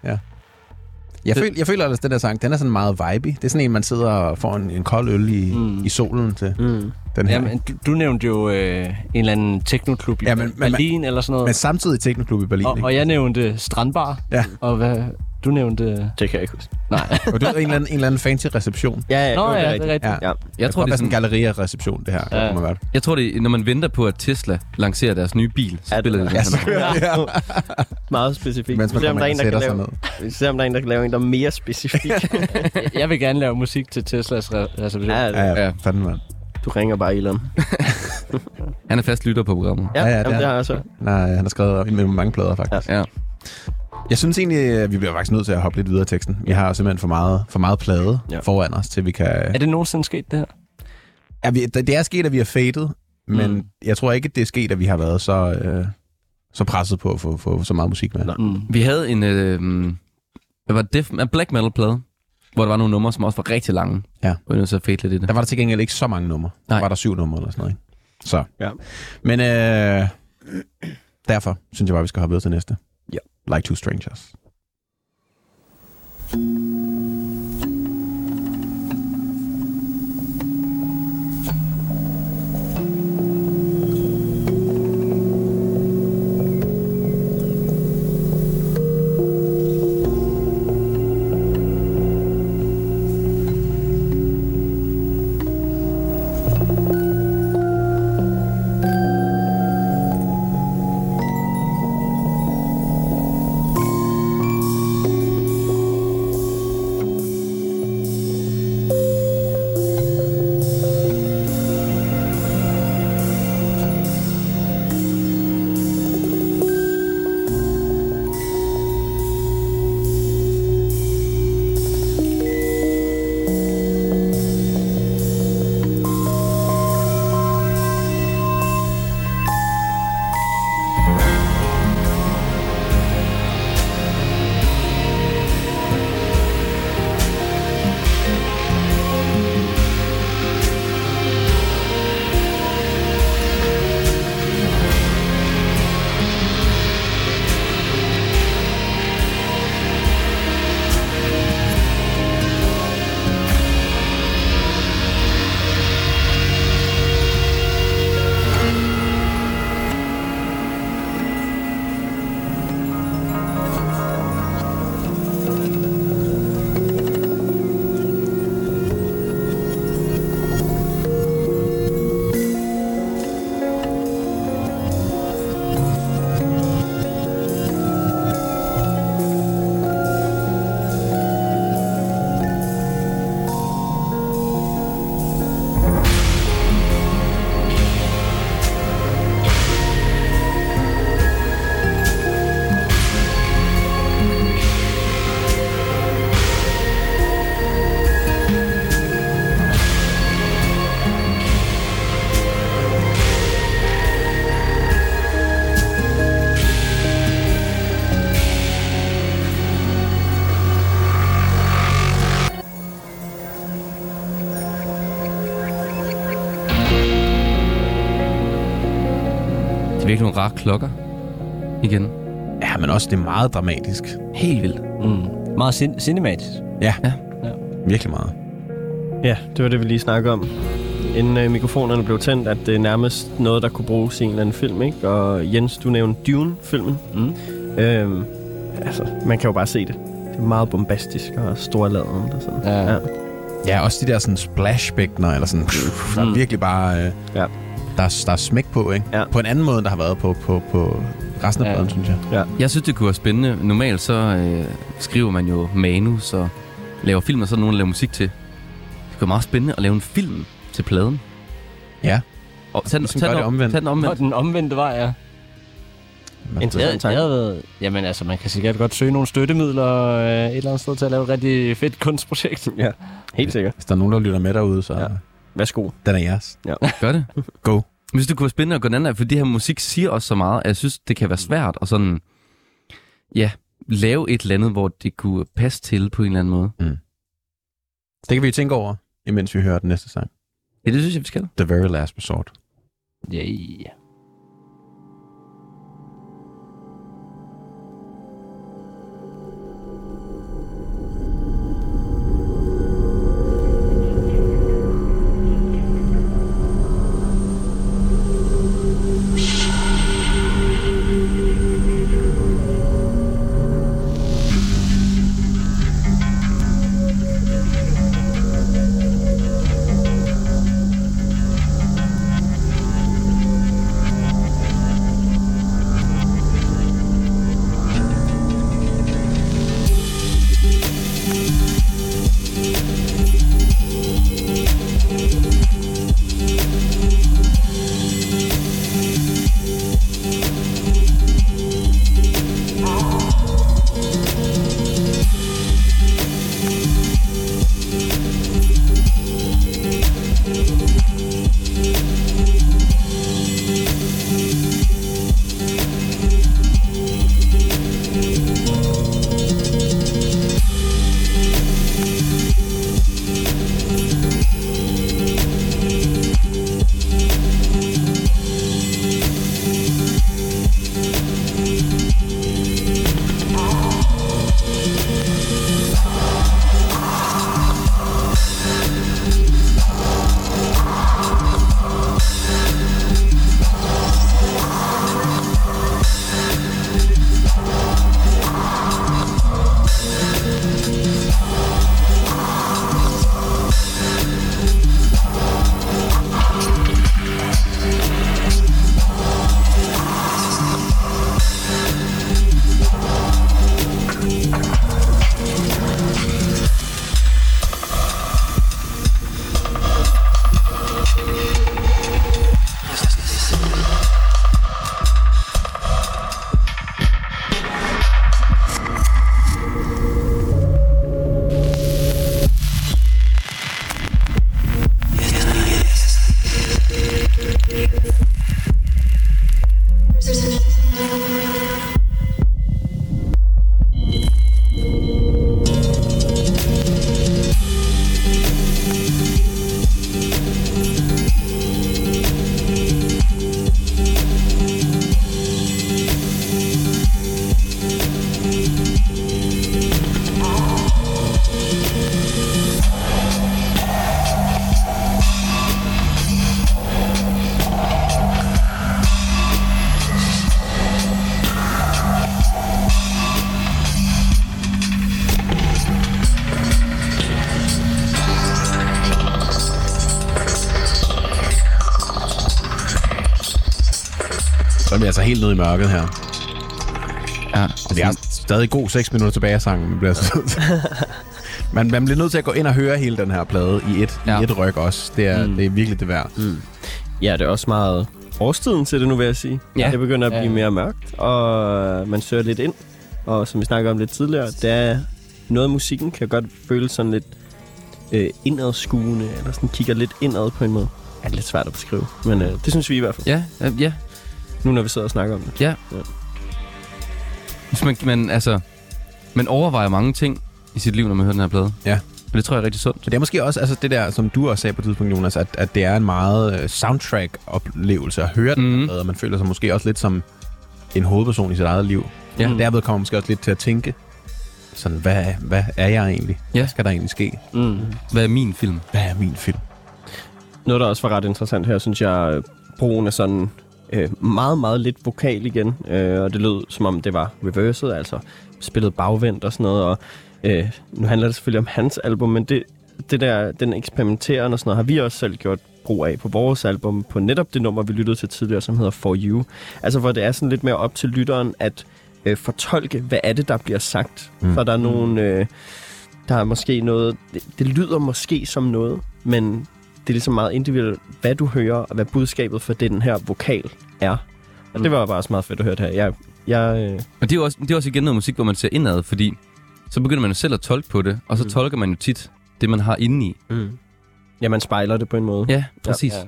Jeg, føl, jeg føler altså, den der sang, den er sådan meget vibey. Det er sådan en, man sidder og får en, en kold øl i, Mm. i solen til Mm. den her. Jamen, du, du nævnte jo øh, en eller anden teknoklub i Ja, men- Berlin eller sådan noget. Men samtidig Teknoklub i Berlin, og, ikke? og jeg nævnte strandbar. Ja. Og hvad, du nævnte... Det kan jeg ikke huske. Nej. (laughs) Og det er en eller, anden, en eller anden fancy reception. Ja, ja, Nå jo, ja, det er rigtigt. Ja. Ja. Jeg tror, det er sådan en galleria-reception, det her. Ja. Ja. Må være. jeg tror, det er, når man venter på, at Tesla lancerer deres nye bil, så Ja, spiller det det den Ja, så, ja. (laughs) Meget specifikt. Mens man Se, om kommer der er ind en, og der kan sætter sig lave, ned. se, om der er en, der kan lave en, der er mere specifik. (laughs) jeg vil gerne lave musik til Teslas re- reception. ja, Ja, ja, Ja. fanden, mand. du ringer bare Elon. Han er fast lytter på programmet. Ja, Ja, ja, ja det jamen, er det har jeg så. Nej, han har skrevet ind med mange plader, faktisk. Ja. Jeg synes egentlig, at vi bliver faktisk nødt til at hoppe lidt videre i teksten. Vi har simpelthen for meget, for meget plade Ja. foran os, til vi kan... Er det nogensinde sket, det her? Ja, vi, det det er sket, at vi har fadet, men Mm. jeg tror ikke, det er sket, at vi har været så, øh, så presset på at få, få så meget musik med. Nej. Mm. Vi havde en, øh, hvad var det, en black metal plade, hvor der var nogle numre, som også var rigtig lange. Ja. Og jeg at fade lidt i det. Der var der til gengæld ikke så mange numre. Der Nej. var der syv numre eller sådan noget. Ikke? Så. Ja. Men øh, derfor synes jeg bare, vi skal hoppe videre til næste. Like Two Strangers. Virkelig nogle rare klokker. Igen. Ja, men også det er meget dramatisk. Helt vildt. Mm. Meget cin- cinematisk. Ja. Ja. Virkelig meget. Ja, det var det, vi lige snakkede om. inden øh, mikrofonerne blev tændt, at det er nærmest noget, der kunne bruges i en eller anden film, ikke? Og Jens, du nævnte Dune-filmen. Mm. Øhm, altså, man kan jo bare se det. Det er meget bombastisk og storladet og sådan. Ja. Ja, også de der sådan splashbækkener, eller sådan, pff, der er Mm. virkelig bare, øh, Ja. Der, er, der er smæk på, ikke? Ja. På en anden måde, end der har været på, på, på resten af Ja. pladen, synes jeg. Jeg synes, det kunne være spændende. Normalt så øh, skriver man jo manus og laver film, og så er der nogen, der laver musik til. Det kunne være meget spændende at lave en film til pladen. Ja. Og tag, den- Ligesom tag, den det om- omvendt. Tag den Og omvendt. den omvendte vej, ja. Interessant. Havde- det havde. Jamen altså, man kan sikkert godt søge nogle støttemidler øh, et eller andet sted til at lave et rigtig fedt kunstprojekt. Ja, helt sikkert. Hvis der er nogen, der lytter med derude, så Ja. Ja. Værsgo. den er jeres. Gør det. Go. Hvis det kunne være spændende at gå den anden vej, for det her musik siger også så meget, at jeg synes, det kan være svært at sådan, ja, lave et eller andet, hvor det kunne passe til på en eller anden måde. Det kan vi tænke over, imens vi hører den næste sang. Ja, det synes jeg, vi skal. The Very Last Resort. Ja, Så helt nede i mørket her. Ja, Og det er stadig god 6 minutter tilbage af sangen. Bliver, altså (laughs) man, man bliver nødt til at gå ind og høre hele den her plade i et, ja. I et ryg også. Det er, Mm. mm. det er virkelig det værd. Ja, det er også meget årstiden til det nu, vil jeg sige. Ja. Det begynder at blive Ja. mere mørkt, og man søger lidt ind. Og som vi snakker om lidt tidligere, det er noget af musikken kan godt føles sådan lidt øh, indadskuende, eller sådan kigger lidt indad på en måde. Ja, det er lidt svært at beskrive, men øh, det synes vi i hvert fald, ja, ja. Nu når vi sidder og snakker om det. Hvis man, man, altså, man overvejer mange ting i sit liv, når man hører den her plade. Ja. Og det tror jeg er rigtig sundt. Så det er måske også altså det der, som du også sagde på et tidspunkt, Jonas, at, at det er en meget øh, soundtrack-oplevelse at høre den Mhm. her plade, og man føler sig måske også lidt som en hovedperson i sit eget liv. Ja. Og derved kommer man måske også lidt til at tænke, sådan, hvad, hvad er jeg egentlig? Ja. Hvad skal der egentlig ske? Mm. Hvad er min film? Hvad er min film? Noget, der også var ret interessant her, synes jeg, øh, brugen af sådan øh, meget, meget lidt vokal igen. Øh, og det lød, som om det var reverset, altså spillet bagvendt og sådan noget. Og øh, nu handler det selvfølgelig om hans album, men det, det der, den eksperimenterende og sådan noget, har vi også selv gjort brug af på vores album, på netop det nummer, vi lyttede til tidligere, som hedder For You. Altså, hvor det er sådan lidt mere op til lytteren at øh, fortolke, hvad er det, der bliver sagt. Mm. For der er nogle... Øh, der er måske noget... Det, det lyder måske som noget, men det er ligesom meget individuelt, hvad du hører, og hvad budskabet for den her vokal er. Og det var bare også meget fedt at høre det her. Jeg, jeg, øh, Og det er, også, det er også igen noget musik, hvor man ser indad, fordi så begynder man jo selv at tolke på det, og så mm. tolker man jo tit det, man har inde i. mm. ja, man spejler det på en måde. Ja, præcis. Ja.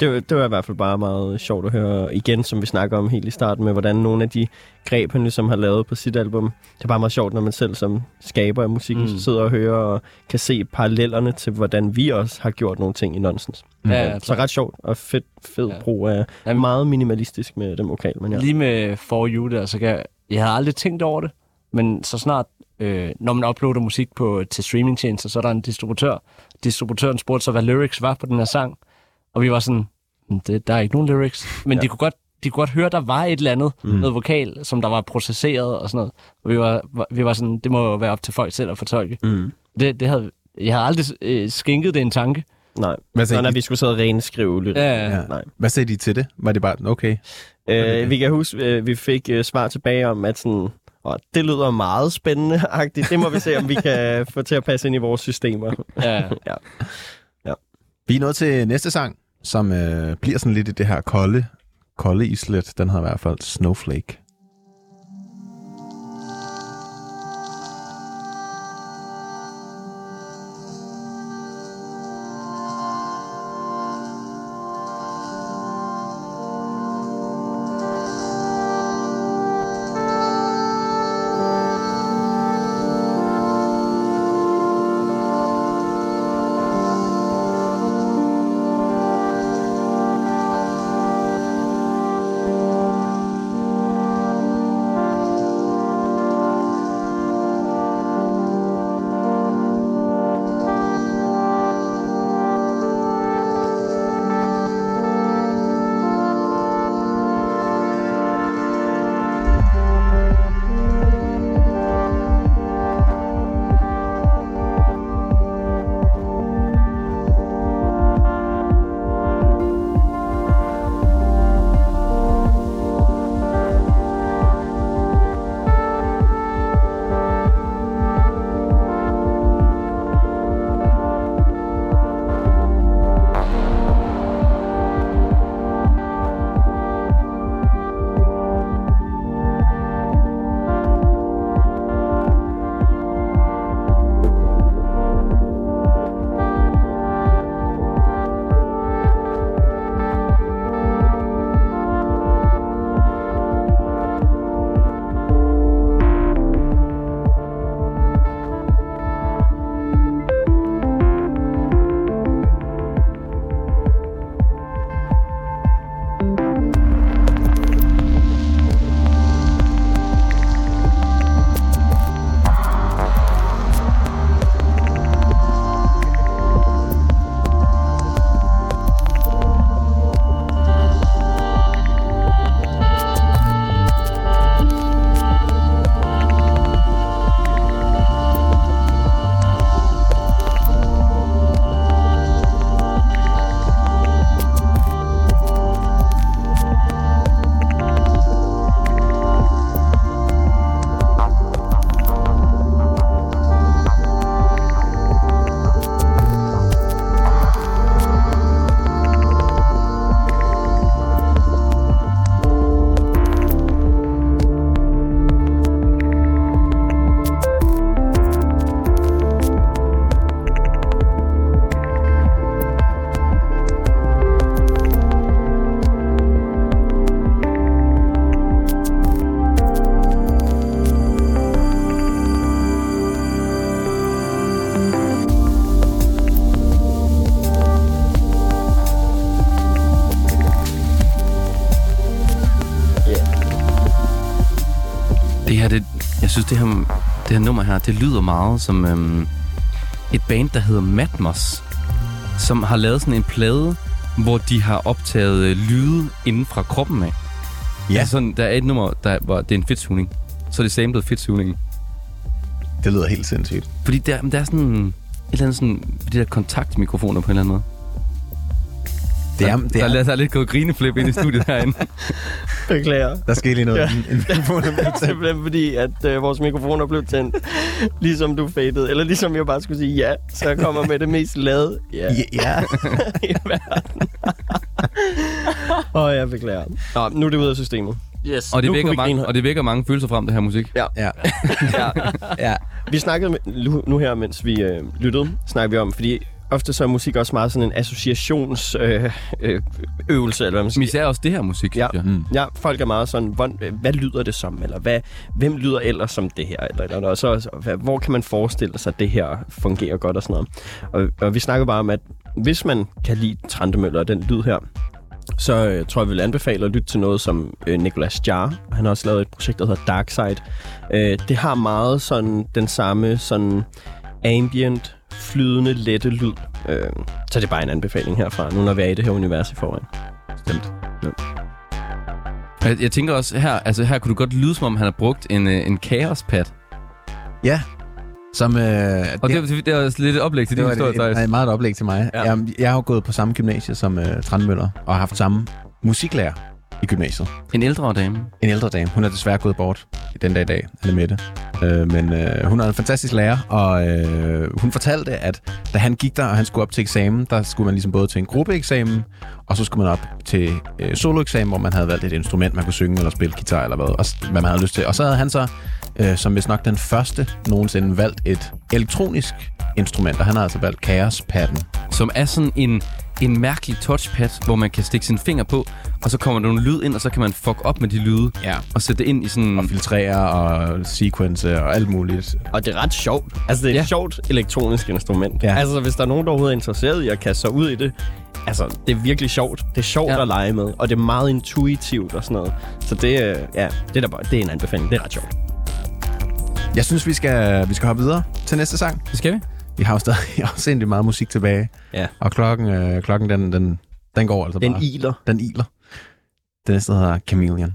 Det, det var i hvert fald bare meget sjovt at høre igen, som vi snakker om helt i starten, med hvordan nogle af de greb, han ligesom har lavet på sit album. Det er bare meget sjovt, når man selv som skaber af musikken Mm. mm. sidder og hører og kan se parallellerne til, hvordan vi også har gjort nogle ting i nonsens. Ja, ja, Så ret sjovt og fedt, fed Ja. brug af Jamen- meget minimalistisk med den vokal, men ja. Lige med For You der, så kan jeg, jeg havde aldrig tænkt over det, men så snart, øh, når man uploader musik på, til streamingtjenester, så er der en distributør. Distributøren spurgte så, hvad lyrics var på den her sang, og vi var sådan, "Mm, det, der er ikke nogen lyrics, men ja. de kunne godt de kunne godt høre, der var et eller andet, mm. noget vokal, som der var processeret og sådan noget. Og vi var, vi var sådan, det må jo være op til folk selv at fortolke. Mm. Det, det havde, jeg havde aldrig øh, skænket det en tanke. Nej, Hvad sagde, at de, vi skulle sidde og renskrive lidt. Ja, ja. Nej. hvad sagde de til det? Var det bare, okay, Øh, vi kan huske, øh, vi fik øh, svar tilbage om, at sådan, og det lyder meget spændende -agtigt. Det må vi se, om vi kan få til at passe ind i vores systemer. Ja. (laughs) Vi er nået til næste sang, som øh, bliver sådan lidt i det her kolde, kolde islet. Den hedder i hvert fald Snowflake. Det her nummer her, det lyder meget som øhm, et band, der hedder Matmos, som har lavet sådan en plade, hvor de har optaget øh, lyde inden fra kroppen af. Ja. Altså sådan, der er et nummer, der, hvor det er en fedtsugning. Så er det samlet fedtsugning. Det lyder helt sindssygt. Fordi der, der er sådan et eller andet sådan, de der kontaktmikrofoner på en eller anden måde. Det er, der, det der, er, der, der er lidt gået grineflip ind i studiet herinde. (laughs) Beklager. der sker lige noget. Ja. En, en mikrofon er blevet (laughs) tændt. Simpelthen fordi, at øh, vores mikrofoner blev tændt, ligesom du fadede. Eller ligesom jeg bare skulle sige ja, så jeg kommer (laughs) med det mest lade ja, Ja, ja. i verden. Åh, jeg beklager. Nå, nu er det ude af systemet. Yes. og, det Nu vækker mange, og det vækker mange følelser frem, det her musik. ja. Ja. ja. Vi snakkede med, nu, her, mens vi øh, lyttede, snakker vi om, fordi ofte så er musik også meget sådan en associationsøvelse, øh, øh, øvelse, eller hvad man Men siger. især også det her musik, Ja. synes jeg. Mm. Ja, folk er meget sådan, hvor, hvad lyder det som? Eller hvad, hvem lyder ellers som det her? Eller, eller, og så, så, hvad, hvor kan man forestille sig, at det her fungerer godt og sådan noget? Og, og vi snakker bare om, at hvis man kan lide Trantemøller og den lyd her, så øh, tror jeg, vi vil anbefale at lytte til noget som øh, Nicolas Jar. Han har også lavet et projekt, der hedder Darkside. Øh, det har meget sådan den samme sådan ambient, flydende, lette lyd. Øh, så det er bare en anbefaling herfra, nu når vi er i det her univers i forvejen. Stemt. Jeg, jeg tænker også, her, altså her kunne du godt lyde, som om han har brugt en, øh, en kaospad. Ja. Som, øh, Og det, det, det er også lidt et oplæg til det din var historie, et, Thijs. et, et meget et oplæg til mig. Ja. Ja. Jeg, jeg har jo gået på samme gymnasie som uh, Trandmøller, og har haft samme musiklærer i gymnasiet. En ældre dame. En ældre dame. Hun er desværre gået bort i den dag i dag, Anne Mette. Øh, men øh, hun er en fantastisk lærer, og øh, hun fortalte, at da han gik der, og han skulle op til eksamen, der skulle man ligesom både til en gruppeeksamen, og så skulle man op til øh, soloeksamen, hvor man havde valgt et instrument, man kunne synge eller spille guitar eller hvad, og, hvad man havde lyst til. Og så havde han så, øh, som hvis nok den første nogensinde, valgt et elektronisk instrument, og han har altså valgt Chaos-padden. Som er sådan en, en mærkelig touchpad, hvor man kan stikke sin finger på, og så kommer der nogle lyd ind, og så kan man fuck op med de lyde, Ja. og sætte det ind i sådan... Og filtrere og sequence og alt muligt. Og det er ret sjovt. Altså, det er et Ja. ja. sjovt elektronisk instrument. Ja. Altså, hvis der er nogen, der overhovedet er interesseret i at kaste sig ud i det, altså, det er virkelig sjovt. Det er sjovt Ja. at lege med, og det er meget intuitivt og sådan noget. Så det, øh, ja, det er, da bare, det er en anbefaling. Det er ret sjovt. Jeg synes, vi skal, vi skal hoppe videre til næste sang. Det skal vi. Vi har jo stadig (laughs) afsindig meget musik tilbage. Ja. Og klokken, øh, klokken den, den, den går altså Den bare. iler. Den iler. Det næste hedder Chameleon.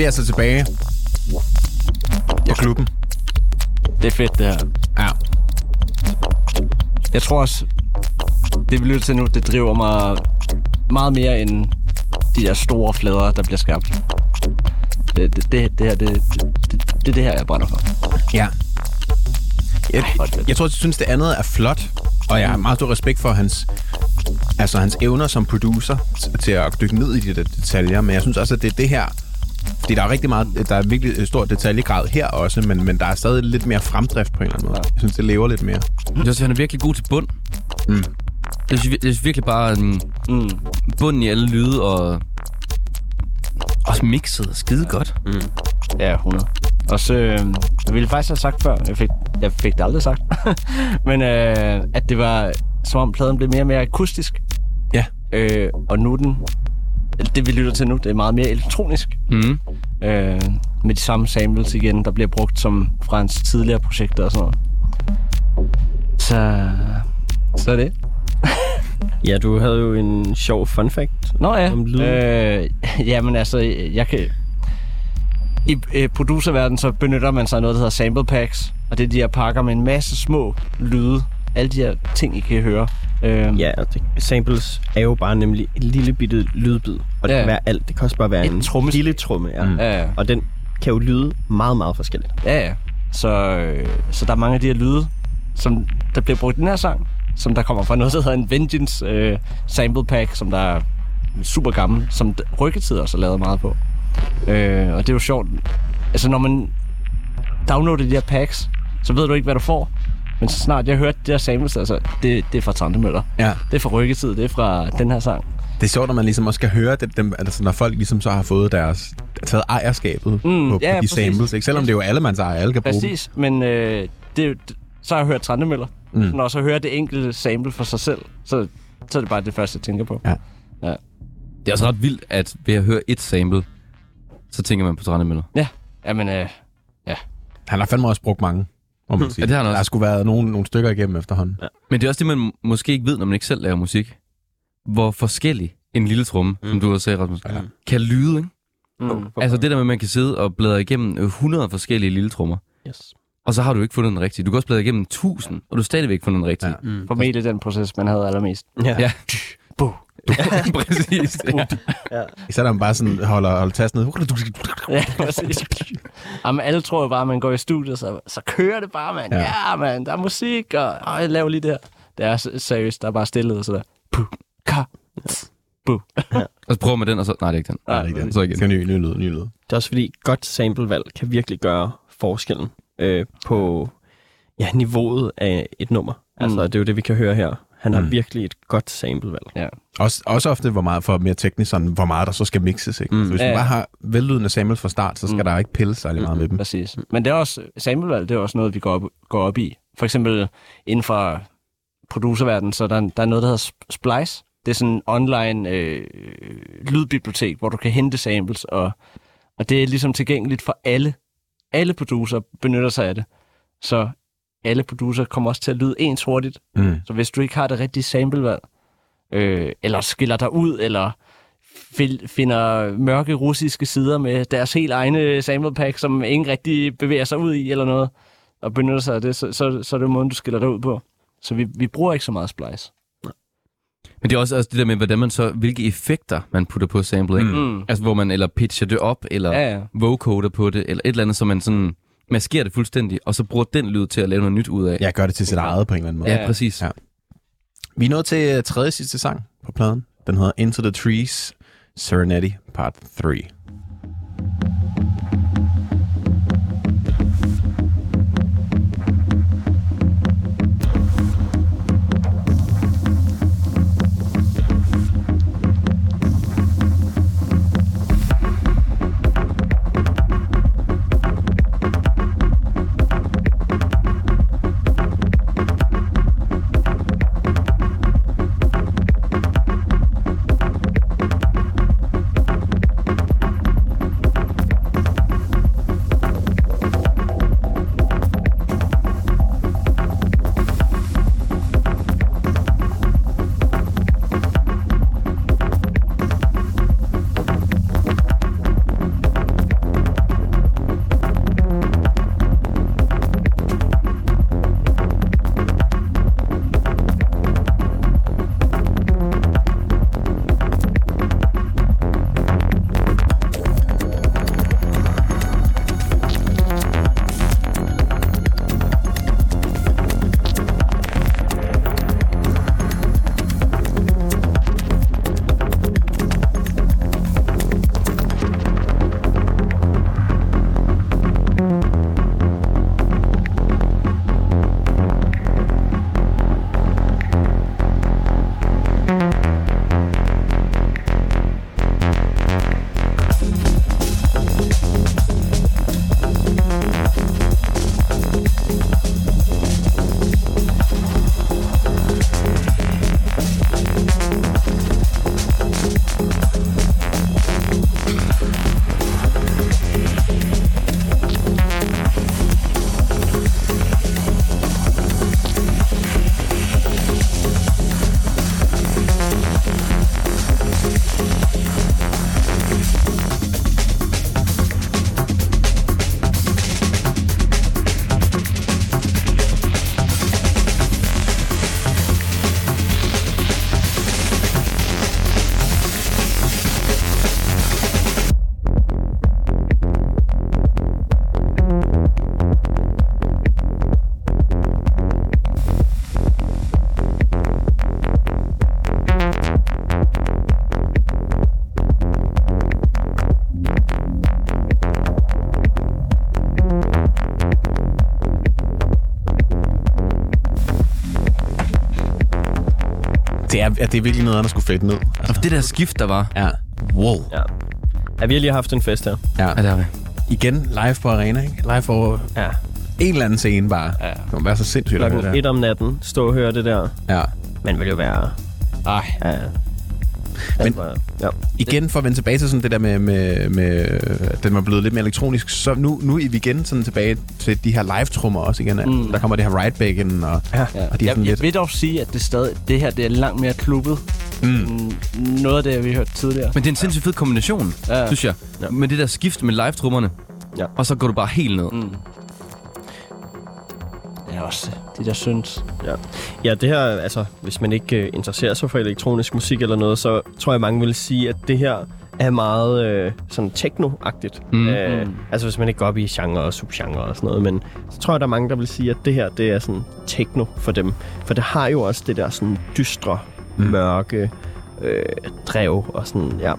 Vi altså tilbage på klubben. Det er fedt, det her. Ja. Jeg tror også, det vi lytter til nu, det driver mig meget mere end de der store flader, der bliver skabt. Det, det, det, det her, det, det, det, det er det her, jeg brænder for. Ja. Jeg, jeg tror, jeg synes, det andet er flot, og jeg har meget stor respekt for hans, altså hans evner som producer til at dykke ned i de der detaljer, men jeg synes også, at det er det her, fordi der er rigtig meget, der er virkelig stor detaljegrad her også, men, men der er stadig lidt mere fremdrift på en eller anden måde. Jeg synes, det lever lidt mere. Jeg synes, han er virkelig god til bund. Mm. Jeg synes, jeg synes virkelig bare, um, Mm. bunden i alle lyde og også mixet skide godt. Ja, 100. Og så, øh, jeg ville faktisk have sagt før, jeg fik, jeg fik det aldrig sagt, (laughs) men øh, at det var, som om pladen blev mere og mere akustisk. Ja. Øh, og nu er den, det vi lytter til nu, det er meget mere elektronisk. Mm. Øh, med de samme samples igen, der bliver brugt som fra hans tidligere projekter og sådan noget. Så, så er det. (laughs) Ja, du havde jo en sjov fun fact. Nå ja. Om lyden. Øh, jamen altså, jeg kan... I øh, producerverdenen så benytter man sig af noget, der hedder sample packs. Og det er de her pakker med en masse små lyde. Alle de her ting, I kan høre. Øh, Ja, og det, samples er jo bare nemlig en lille bitte lydbid. Og det Ja. kan være alt. Det kan også bare være Et en trommesæt. lille tromme, ja. Mm. Ja, ja. Og den kan jo lyde meget, meget forskelligt. Ja, ja. Så, øh, så der er mange af de her lyde, som der bliver brugt i den her sang, som der kommer fra noget, der hedder en Vengeance øh, sample pack, som der er super gammel, som Rykketid også har lavet meget på. Øh, og det er jo sjovt. Altså, når man downloader de her packs, så ved du ikke, hvad du får. Men så snart jeg hørte de her samples, altså, det, det er fra Tante Møller. Ja. Det er fra Rykketid, det er fra den her sang. Det er sjovt, når man ligesom også skal høre det, dem, altså når folk ligesom så har fået deres, taget ejerskabet mm, på, på ja, de præcis. samples, ikke? selvom det er jo alle, man ejer, alle kan bruge dem. Præcis, men øh, det, så har jeg hørt Trante Møller. Mm. Når jeg så hører det enkelte sample for sig selv, så, så er det bare det første, jeg tænker på. Ja. ja. Det er også ret vildt, at ved at høre et sample, så tænker man på Trane Møller. Ja, jamen, øh, Han har fandme også brugt mange, må man sige. Ja, det har han også. Der har sgu været nogle, nogle stykker igennem efterhånden. Ja. Men det er også det, man måske ikke ved, når man ikke selv laver musik. Hvor forskellig en lille tromme, mm. som du også sagde, Rasmus, ja. kan lyde. Ikke? mm. Altså det der med, at man kan sidde og bladre igennem øh, 100 forskellige lille trommer, Yes. og så har du ikke fundet den rigtige. Du kan også bladre igennem 1000, og du har stadigvæk ikke fundet den rigtige. Ja. Mm. formentlig den proces, man havde allermest. Ja. Ja. Buh. (laughs) Præcis. Ja. Så der man bare sådan holder, holder tasten ned. Ja, præcis. Jamen, alle tror jo bare, at man går i studiet, så, så kører det bare, mand. Ja. Ja, ja mand, der er musik, og åh, jeg laver lige det her. Det er seriøst, der er bare stillhed, og så der. Puh, ka, tss, buh. (laughs) Og så prøver man den, og så... Nej, det er ikke den. Nej, det er ikke den. Så igen. Skal ny, ny lyd, ny lyd. Det er også fordi, godt samplevalg kan virkelig gøre forskellen øh, på ja, niveauet af et nummer. Altså, Mm. det er jo det, vi kan høre her. Han har Mm. virkelig et godt samplevalg. Ja. Også, også ofte, hvor meget, for mere teknisk, sådan, hvor meget der så skal mixes. Ikke? Mm. Mm. Så hvis Ja, ja. bare har vellydende samples fra start, så skal Mm. mm. der ikke pille særlig meget med dem. Præcis. Men det er også, samlevalg, det er også noget, vi går op, går op i. For eksempel inden for producerverdenen, så der, der er noget, der hedder Sp- Splice. Det er sådan en online øh, lydbibliotek, hvor du kan hente samples, og, og det er ligesom tilgængeligt for alle. Alle producer benytter sig af det. Så alle producer kommer også til at lyde ens hurtigt. Mm. Så hvis du ikke har det rigtige samplevalg, øh, eller skiller dig ud, eller finder mørke russiske sider med deres helt egne sample pack, som ingen rigtig bevæger sig ud i eller noget, og benytter sig af det, så, så, så er det måden, du skiller dig ud på. Så vi, vi bruger ikke så meget splice. Men det er også, også det der med, hvordan man så, hvilke effekter man putter på ikke? Mm. Mm. Altså hvor man eller pitcher det op, eller Ja, ja. vocoder på det, eller et eller andet, så man sådan maskerer det fuldstændig, og så bruger den lyd til at lave noget nyt ud af. Jeg gør det til sit eget på en eller anden måde. ja præcis. Ja. Vi er nået til øh, tredje sidste sang på pladen. Den hedder Into the Trees, Serenity Part 3. Det er, ja, det er virkelig noget, der skulle fade ned. Altså, Og det der skift, der var. ja. Wow. Ja. ja, vi har lige haft en fest her. Ja. Ja, det har vi. Igen live på arena, ikke? Live på Ja. en eller anden scene bare. Ja. Det må være så sindssygt Klokken et om natten, stå og høre det der. Ja. Man vil jo være... Ej, Ja, Men- ja. Igen for at vende tilbage til sådan det der med, med, med at den var blevet lidt mere elektronisk, så nu, nu er vi igen sådan tilbage til de her live-trummer også igen. Mm. Der kommer det her ride bacon og, Ja. ja. og de er jeg, sådan jeg lidt... vil dog sige, at det, stadig, det her det er langt mere klubbet. Mm. Mm. Noget af det, vi har hørt tidligere. Men det er en sindssygt fed kombination, Ja. synes jeg. Ja. Med det der skift med live-trummerne. Ja. Og så går du bare helt ned. Mm. Ja, også de der synes. Ja. ja, det her, altså, hvis man ikke uh, interesserer sig for elektronisk musik eller noget, så tror jeg, mange vil sige, at det her er meget uh, sådan techno-agtigt. Mm. Mm. altså, hvis man ikke går op i genre og subgenre og sådan noget, men så tror jeg, der er mange, der vil sige, at det her, det er sådan techno for dem. For det har jo også det der sådan dystre, mm. mørke øh, drev og sådan, ja.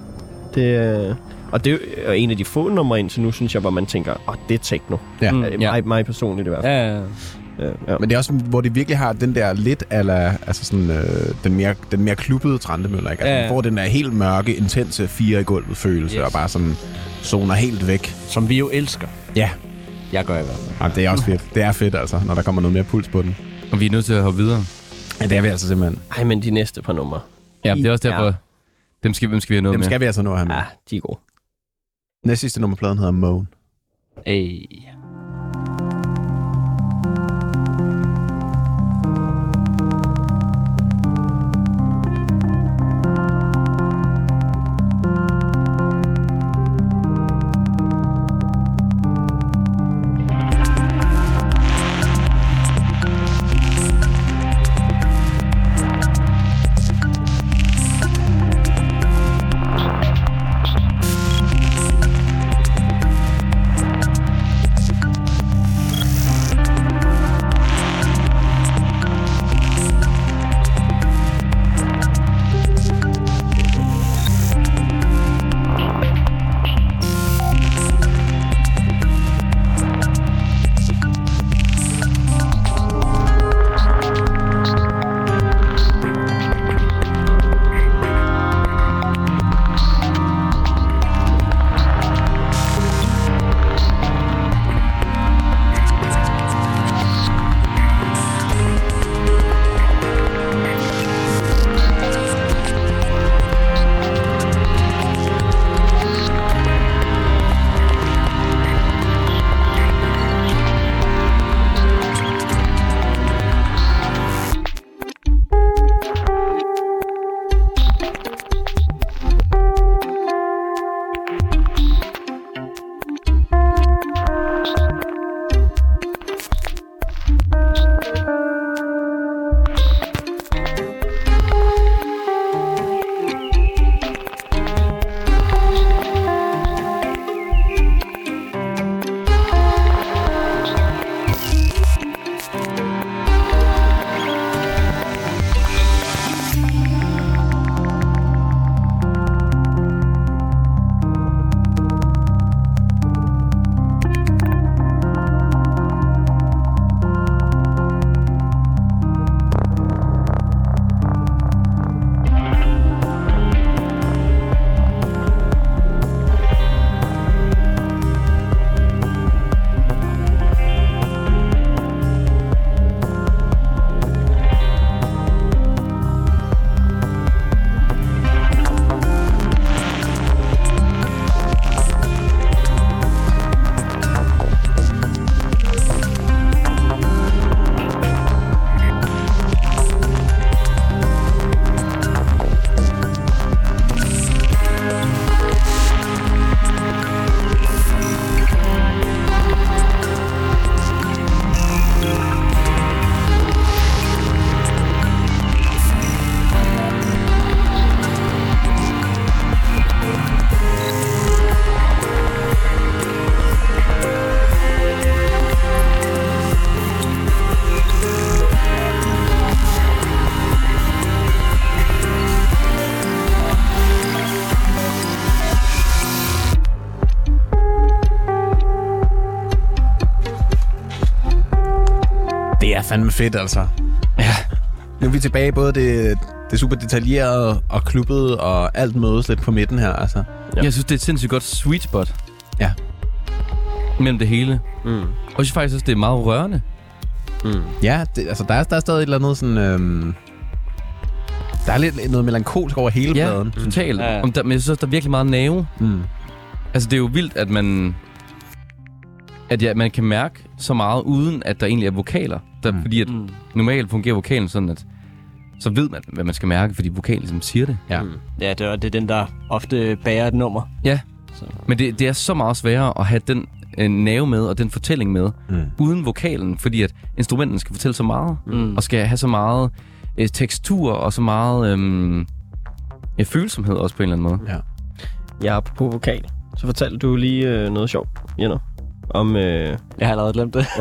Det, øh, og det er en af de få numre indtil nu, synes jeg, hvor man tænker, åh, oh, det er techno. Ja. Mm. Mm. Ja. Mig, mig personligt i hvert fald. Ja, ja. Ja. Ja. Men det er også, hvor det virkelig har den der lidt ala, altså sådan, øh, den, mere, den mere klubbede Trandemøller, ikke? Altså, Ja, ja, ja. Hvor den der helt mørke, intense fire i gulvet følelse, Yes. og bare sådan zoner helt væk. Som vi jo elsker. Ja, Jeg gør i hvert fald. og det er også fedt. Det er fedt, altså, når der kommer noget mere puls på den. Og vi er nødt til at hoppe videre. Ja, det er vi altså simpelthen. Ej, men de næste par numre, Ja, det er også Ja. derfor, dem skal, dem skal vi have noget Dem med. skal vi altså nå her med. ja, de er gode. Næste sidste nummer på pladen hedder Moan. Ey. Fandme fedt, altså. Ja. Nu er vi tilbage i både det, det er super detaljeret og klubbet, og alt mødes lidt på midten her, altså. Ja. Jeg synes, det er et sindssygt godt sweet spot. Ja. Mellem det hele. Mm. Og jeg synes faktisk også, det er meget rørende. Mm. Ja, det, altså der er, der er stadig et eller andet sådan... Øhm, der er lidt noget melankolsk over hele Ja, pladen. totalt. Ja, ja. Om der, men jeg synes også, der er virkelig meget nerve. Mm. Altså, det er jo vildt, at man... At ja, man kan mærke så meget, uden at der egentlig er vokaler. Der, Mm. Fordi at Mm. normalt fungerer vokalen sådan, at så ved man, hvad man skal mærke, fordi vokalen ligesom siger det. Ja. Mm. Ja, det er, det er den, der ofte bærer et nummer. Ja. Så. Men det, det er så meget sværere at have den øh, nerve med, og den fortælling med, Mm. uden vokalen, fordi at instrumenten skal fortælle så meget, Mm. og skal have så meget øh, tekstur, og så meget øh, ja, følsomhed også på en eller anden måde. Ja. Ja, på vokal. Så fortalte du lige øh, noget sjovt, Jenner. Om... Øh, Jeg har allerede glemt det. (laughs)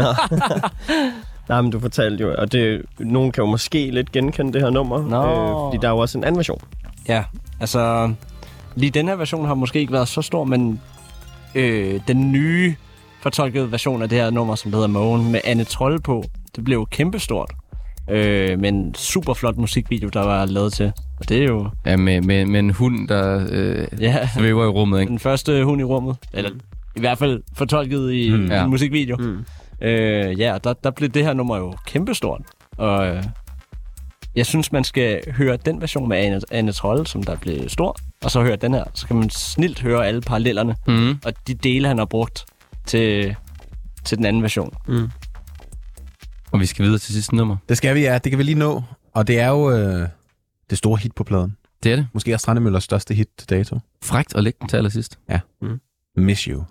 nej, men du fortalte jo, og det, nogen kan jo måske lidt genkende det her nummer. øh, Nå. fordi der er jo også en anden version. Ja, altså... Lige den her version har måske ikke været så stor, men øh, den nye fortolkede version af det her nummer, som hedder Mogen, med Anne Trolle på, det blev jo kæmpestort. Øh, med en super flot musikvideo, der var lavet til. Og det er jo Ja, med, med, med en hund, der øh, ja, svæver i rummet, ikke? den første hund i rummet. Eller i hvert fald fortolket i Mm. mm. Ja. en musikvideo. Mm. Øh, ja, der, der blev det her nummer jo kæmpestort. Og øh, jeg synes, man skal høre den version med Anne, Anne Trolle, som der blev stor, og så høre den her. Så kan man snilt høre alle parallellerne, Mm. og de dele, han har brugt til, til den anden version. Mm. Og vi skal videre til sidste nummer. Det skal vi, ja. Det kan vi lige nå. Og det er jo øh, det store hit på pladen. Det er det. Måske er Strandemøllers største hit til dato. Frægt at lægge den til allersidst. Miss You.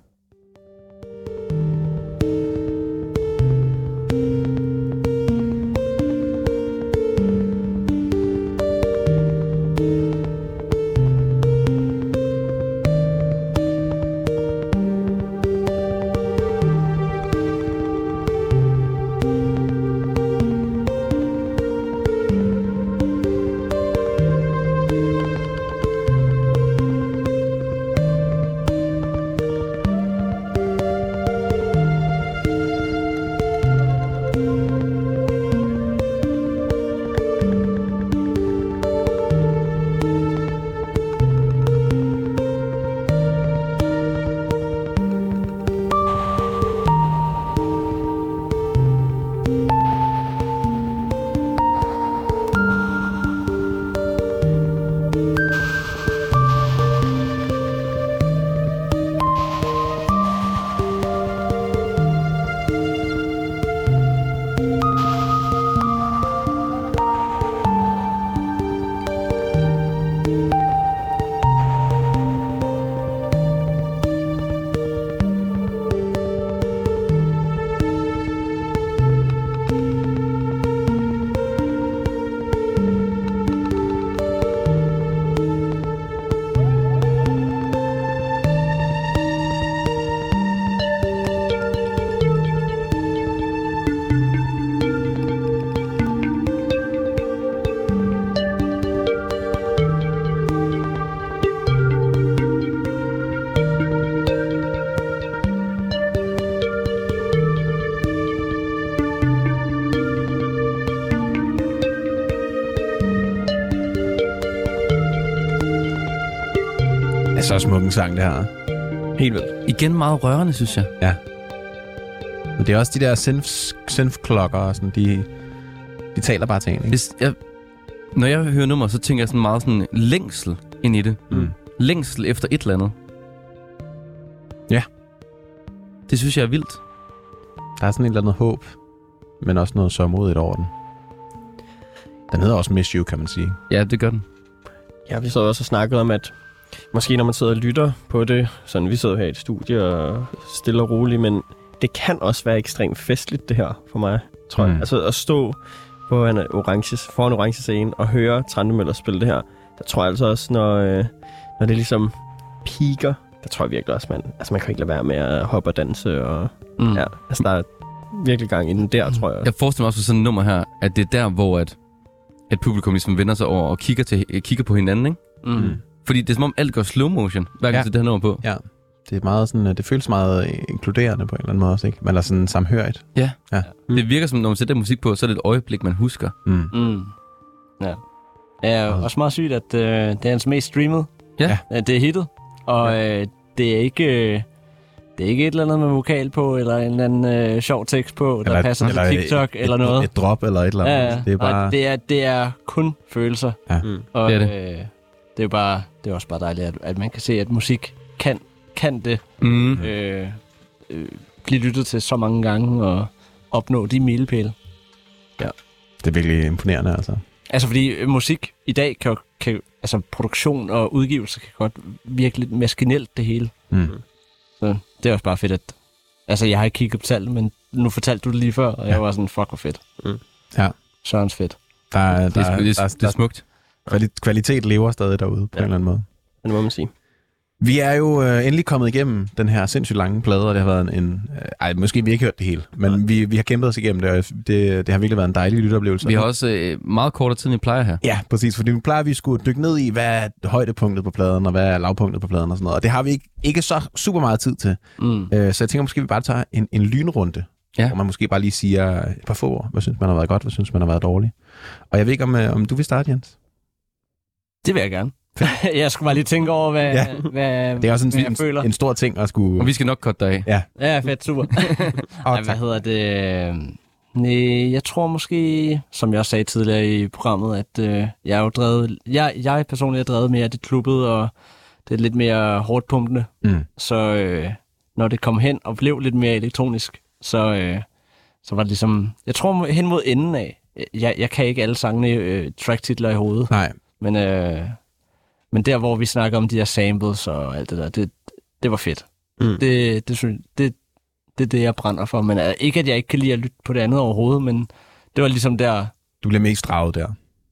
Så en sang, det her. Helt vildt. Igen meget rørende, synes jeg. Men det er også de der synth, synth-klokker og sådan, de, de taler bare til en, ikke? Hvis jeg, når jeg hører nummer, så tænker jeg sådan meget sådan længsel ind i det. Mm. Længsel efter et eller andet. Ja. Det synes jeg er vildt. Der er sådan et eller andet håb, men også noget sørmodigt over den. Den hedder også Miss You, kan man sige. Ja, det gør den. Ja, vi sad også og snakkede om, at måske når man sidder og lytter på det, sådan vi sidder her i et studie og stille og roligt, men det kan også være ekstremt festligt det her for mig, tror jeg. Mm. Altså at stå på en orange, foran orange scene og høre Trandemøller spille det her, der tror jeg altså også, når, øh, når det ligesom piker, der tror jeg virkelig også, man, altså man kan ikke lade være med at hoppe og danse, og Mm. ja, altså der er virkelig gang i den der, tror jeg. Jeg forestiller mig også for sådan et nummer her, at det er der, hvor at, at publikum ligesom vender sig over og kigger, til, kigger på hinanden, ikke? Mm. Fordi det er som om alt går slow motion, hver gang Ja. ja. det her nummer på. Ja. Det er meget sådan, øh, det føles meget øh, inkluderende på en eller anden måde også, ikke? Man er sådan samhørigt. Det virker som, når man sætter musik på, så er det et øjeblik, man husker. Mm. Mm. er også meget sygt, at øh, det er hans mest streamet. Ja. Øh, Det er hittet. Og øh, det er ikke... Øh, det er ikke et eller andet med vokal på, eller en eller anden øh, sjov tekst på, der passer til TikTok et, eller et, noget. Et drop eller et eller andet. Ja, ja. Det er bare... Nej, det, er, det er kun følelser. Ja. Mm. Og, Det er det. Øh, det er jo bare, det er også bare dejligt, at, at man kan se, at musik kan, kan det Mm. øh, øh, blive lyttet til så mange gange og opnå de milepæle. det er virkelig imponerende, altså. Altså fordi øh, musik i dag kan, kan altså produktion og udgivelse kan godt virke lidt maskinelt det hele. Mm. Så det er også bare fedt, at... Altså jeg har ikke kigget på tallet, men nu fortalte du det lige før, og jeg Ja. var sådan, fuck hvor fedt. Mm. Ja. Sørens fedt. Der, er- Det, der, er, er- det, der, er, er- det er smukt. Kvali- kvalitet lever stadig derude på Ja. en eller anden måde. Det må man sige. Vi er jo øh, endelig kommet igennem den her sindssygt lange plade, og det har været en... en øh, ej, måske vi har ikke hørt det hele, men vi, vi har kæmpet os igennem det, og det, det har virkelig været en dejlig lytteoplevelse. Vi har også øh, meget kortere tid, end vi plejer her. Ja, præcis, fordi nu plejer vi skulle dykke ned i, hvad er højdepunktet på pladen, og hvad er lavpunktet på pladen og sådan noget, og det har vi ikke, ikke så super meget tid til. Mm. Øh, så jeg tænker måske, vi bare tager en, en lynrunde, Ja. hvor man måske bare lige siger et par få ord. Hvad synes man har været godt, hvad synes man har været dårligt? Og jeg ved ikke, om, øh, om du vil starte, Jens? Det vil jeg gerne. (laughs) jeg skulle bare lige tænke over, hvad, Ja. ja. hvad, Det er også hvad jeg en, føler. en, en stor ting at skulle... Og vi skal nok korte dig af. Ja, fedt, super. (laughs) Åh, Ej, hvad hedder det? Nej, jeg tror måske, som jeg også sagde tidligere i programmet, at øh, jeg er jo drevet, jeg, jeg personligt er drevet mere af det klubbet, og det er lidt mere hårdt pumpende. Mm. Så øh, når det kom hen og blev lidt mere elektronisk, så, øh, så var det ligesom, jeg tror hen mod enden af, jeg, jeg kan ikke alle sangene øh, tracktitler i hovedet, Nej, men, øh, men der hvor vi snakker om de her samples og alt det der, det, det var fedt. Mm. Det, det, synes, det, det er det, jeg brænder for. Men uh, ikke, at jeg ikke kan lide at lytte på det andet overhovedet, men det var ligesom der... du bliver mest draget der.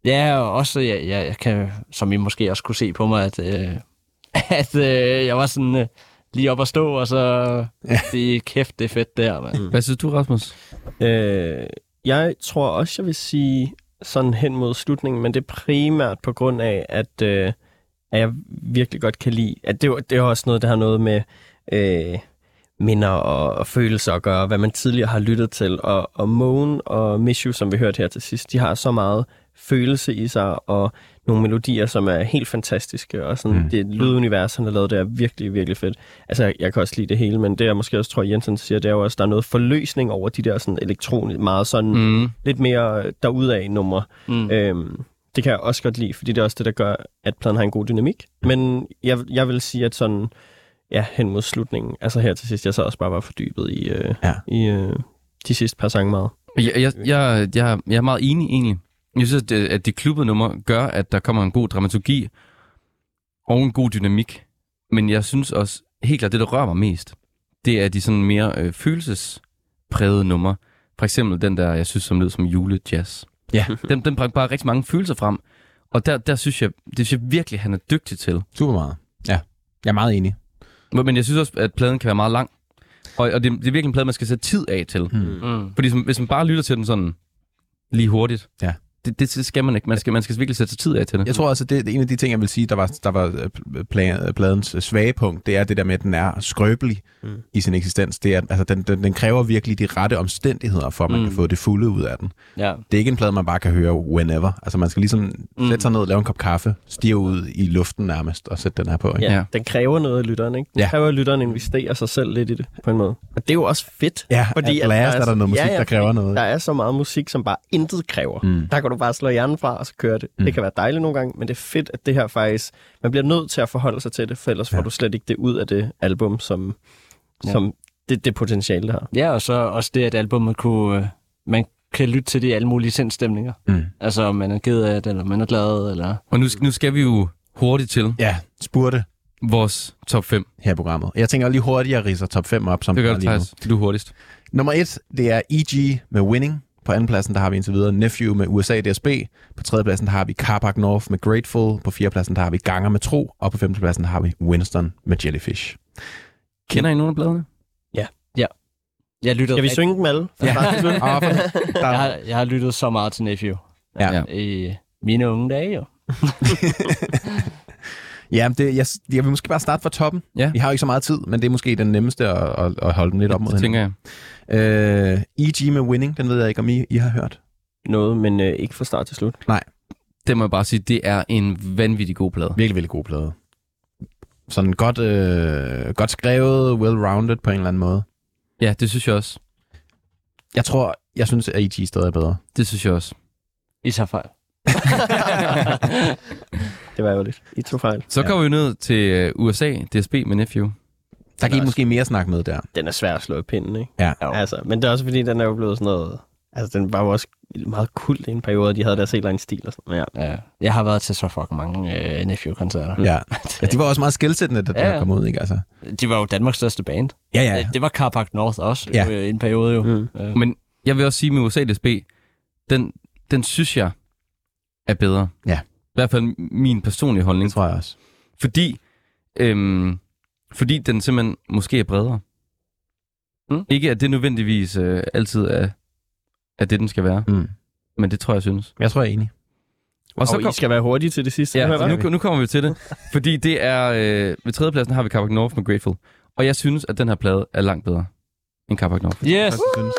Ja, og også, jeg, jeg, jeg kan, som I måske også kunne se på mig, at, øh, (laughs) at øh, jeg var sådan øh, lige op at stå, og så Ja. (laughs) det kæft, det er fedt der, mand. Hvad synes du, Rasmus? Øh, jeg tror også, jeg vil sige sådan hen mod slutningen, men det er primært på grund af, at, øh, at jeg virkelig godt kan lide, at det, er det er også noget, der har noget med øh, minder og, og følelser at gøre, hvad man tidligere har lyttet til. Og, og Moan og Miss You, som vi hørte her til sidst, de har så meget følelse i sig, og nogle melodier, som er helt fantastiske, og sådan, Mm. det lydunivers, han har lavet, det er virkelig, virkelig fedt. Altså, jeg, kan også lide det hele, men det jeg måske også tror, Jensen siger, det er jo også, der er noget forløsning over de der sådan elektronisk, meget sådan. Mm. lidt mere derudaf numre. Mm. Øhm, det kan jeg også godt lide, fordi det er også det, der gør, at pladen har en god dynamik. Men jeg, jeg vil sige, at sådan, ja, hen mod slutningen, altså her til sidst, jeg så også bare var fordybet i, øh, Ja. i øh, de sidste par sange meget. Jeg, jeg, jeg, jeg, jeg er meget enig egentlig. Jeg synes, at det, at det klubbede nummer gør, at der kommer en god dramaturgi og en god dynamik. Men jeg synes også, helt klart, det der rører mig mest, det er de sådan mere øh, følelsesprægede numre. For eksempel den der, jeg synes, som lød som julejazz. Ja. (laughs) Den, den bringer bare rigtig mange følelser frem. Og der, der synes jeg, det synes jeg virkelig, han er dygtig til. Super meget. Ja, jeg er meget enig. Men jeg synes også, at pladen kan være meget lang. Og, og det, det er virkelig en plade, man skal sætte tid af til. Mm. Mm. Fordi som, hvis man bare lytter til den sådan lige hurtigt, Ja. Det, det skal man ikke. Man skal, man skal virkelig sætte sig tid af til det. Jeg tror også, at det, det er en af de ting, jeg vil sige, der var, der var øh, pla- pladens svage punkt, det er det der med, at den er skrøbelig mm. I sin eksistens. Det er, altså, den, den, den kræver virkelig de rette omstændigheder, for at man mm. Kan få det fulde ud af den. Ja. Det er ikke en plade, man bare kan høre whenever. Altså man skal ligesom mm. sætte sig ned, lave en kop kaffe, stige ud i luften nærmest, og sætte den her på. Ikke? Ja, Ja. Den kræver noget af lytteren, ikke? Den Ja. kræver, at lytteren investerer sig selv lidt i det, på en måde. Og det er jo også fedt. Ja, Fordi at at last er, der er der noget musik, ja, ja, der kræver noget. Der er så meget musik, som bare intet kræver. Mm. Der kan du bare slå hjernen fra, og så køre det. Mm. Det kan være dejligt nogle gange, men det er fedt, at det her faktisk... Man bliver nødt til at forholde sig til det, for ellers Ja. får du slet ikke det ud af det album, som, Ja. som det, det potentiale, det har. ja, og så også det, at albumet kunne... Øh, man kan lytte til det i alle mulige sindstemninger. Mm. Altså, om man er ked af det, eller man er glad, eller... Og nu, skal- nu skal vi jo hurtigt til Ja, spurgte vores top 5. her i programmet. Jeg tænker lige hurtigt, at ridser top 5 op, som Det gør er. Thijs. Du er hurtigst. Nummer et, det er EG med Winning. På andenpladsen, der har vi indtil videre Nephew med USA DSB. På tredjepladsen, der har vi Carpark North med Grateful. På fjerdepladsen, der har vi Ganger med Tro. Og på femtepladsen, der har vi Winston med Jellyfish. Kender I nogle af pladerne? Jeg lyttede Skal vi synge dem alle? Ja. Der, (laughs) Jeg har, jeg har lyttet så meget til Nephew. Ja. Ja. I mine unge dage, jo. (laughs) ja, det, jeg, jeg vil måske bare starte fra toppen. Ja. Vi har jo ikke så meget tid, men det er måske den nemmeste at, at, at holde dem lidt op mod Det tænker jeg. Uh, EG med Winning, den ved jeg ikke, om I, I har hørt. Noget, men øh, ikke fra start til slut. det må jeg bare sige, det er en vanvittig god plade. Virkelig, virkelig god plade. Sådan godt, øh, godt skrevet, well-rounded på en eller anden måde. Ja, det synes jeg også. Jeg tror, jeg synes, at E.T. stadig er bedre. Det synes jeg også. I tager fejl. (laughs) Det var jo lidt. I tog fejl. Så Ja. kommer vi ned til øh, USA, DSB med Nephew. Der også- måske mere snakke med der. Den er svær at slå i pinden, ikke? Ja. Altså, men det er også fordi, den er jo blevet sådan noget... Altså, den var jo også meget kult i en periode, de havde deres helt egen stil og sådan noget. Ja. Ja. Jeg har været til så fucking mange øh, Nephew-koncerter. Ja. (laughs) ja, de var også meget skældsættende, da Ja, ja, ja. kom ud, ikke? Altså. De var jo Danmarks største band. Ja, Ja. ja. Det var Carpark North også Ja. ja. jo, i en periode jo. Mm. Øh, Men jeg vil også sige med USA DSB, den, den synes jeg er bedre. Ja. I hvert fald min personlige holdning. Det tror jeg også. Fordi, øhm, fordi den simpelthen måske er bredere. Mm. Ikke at det nødvendigvis øh, altid er, er det, den skal være. Mm. Men det tror jeg, synes. Jeg tror, jeg er enig. Og så Og kom, I skal være hurtige til det sidste. ja, jeg. nu, nu kommer vi til det. (laughs) Fordi det er... Øh, ved tredjepladsen har vi Carpac North med Grateful. Og jeg synes, at den her plade er langt bedre end Carpac North. Yes! Jeg synes.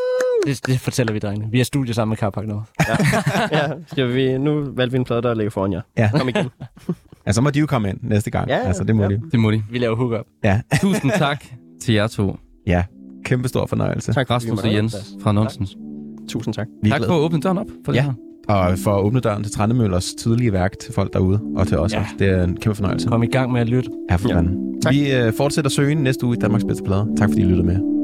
Det, det fortæller vi, drengene. Vi er studie sammen med Carpark North. (laughs) ja, skal vi, nu valgte vi en plade, der ligger foran jer. Ja. Kom igen. (laughs) Ja, så må de jo komme ind næste gang. Ja, ja, altså, det må ja. de. Det må de. Vi laver hookup. Ja. (laughs) Tusind tak til jer to. ja. Kæmpe stor fornøjelse. Tak, Rasmus og Jens fra Nonsens. Tusind tak. Vi Tak for at åbne døren op for Ja. det her. Og for at åbne døren til Trandemøllers tidlige værk til folk derude, og til os Ja. også. Det er en kæmpe fornøjelse. Kom i gang med at lytte. Ja, for Ja. Tak. Vi øh, fortsætter søgen næste uge i Danmarks bedste plade. Tak fordi I lyttede med.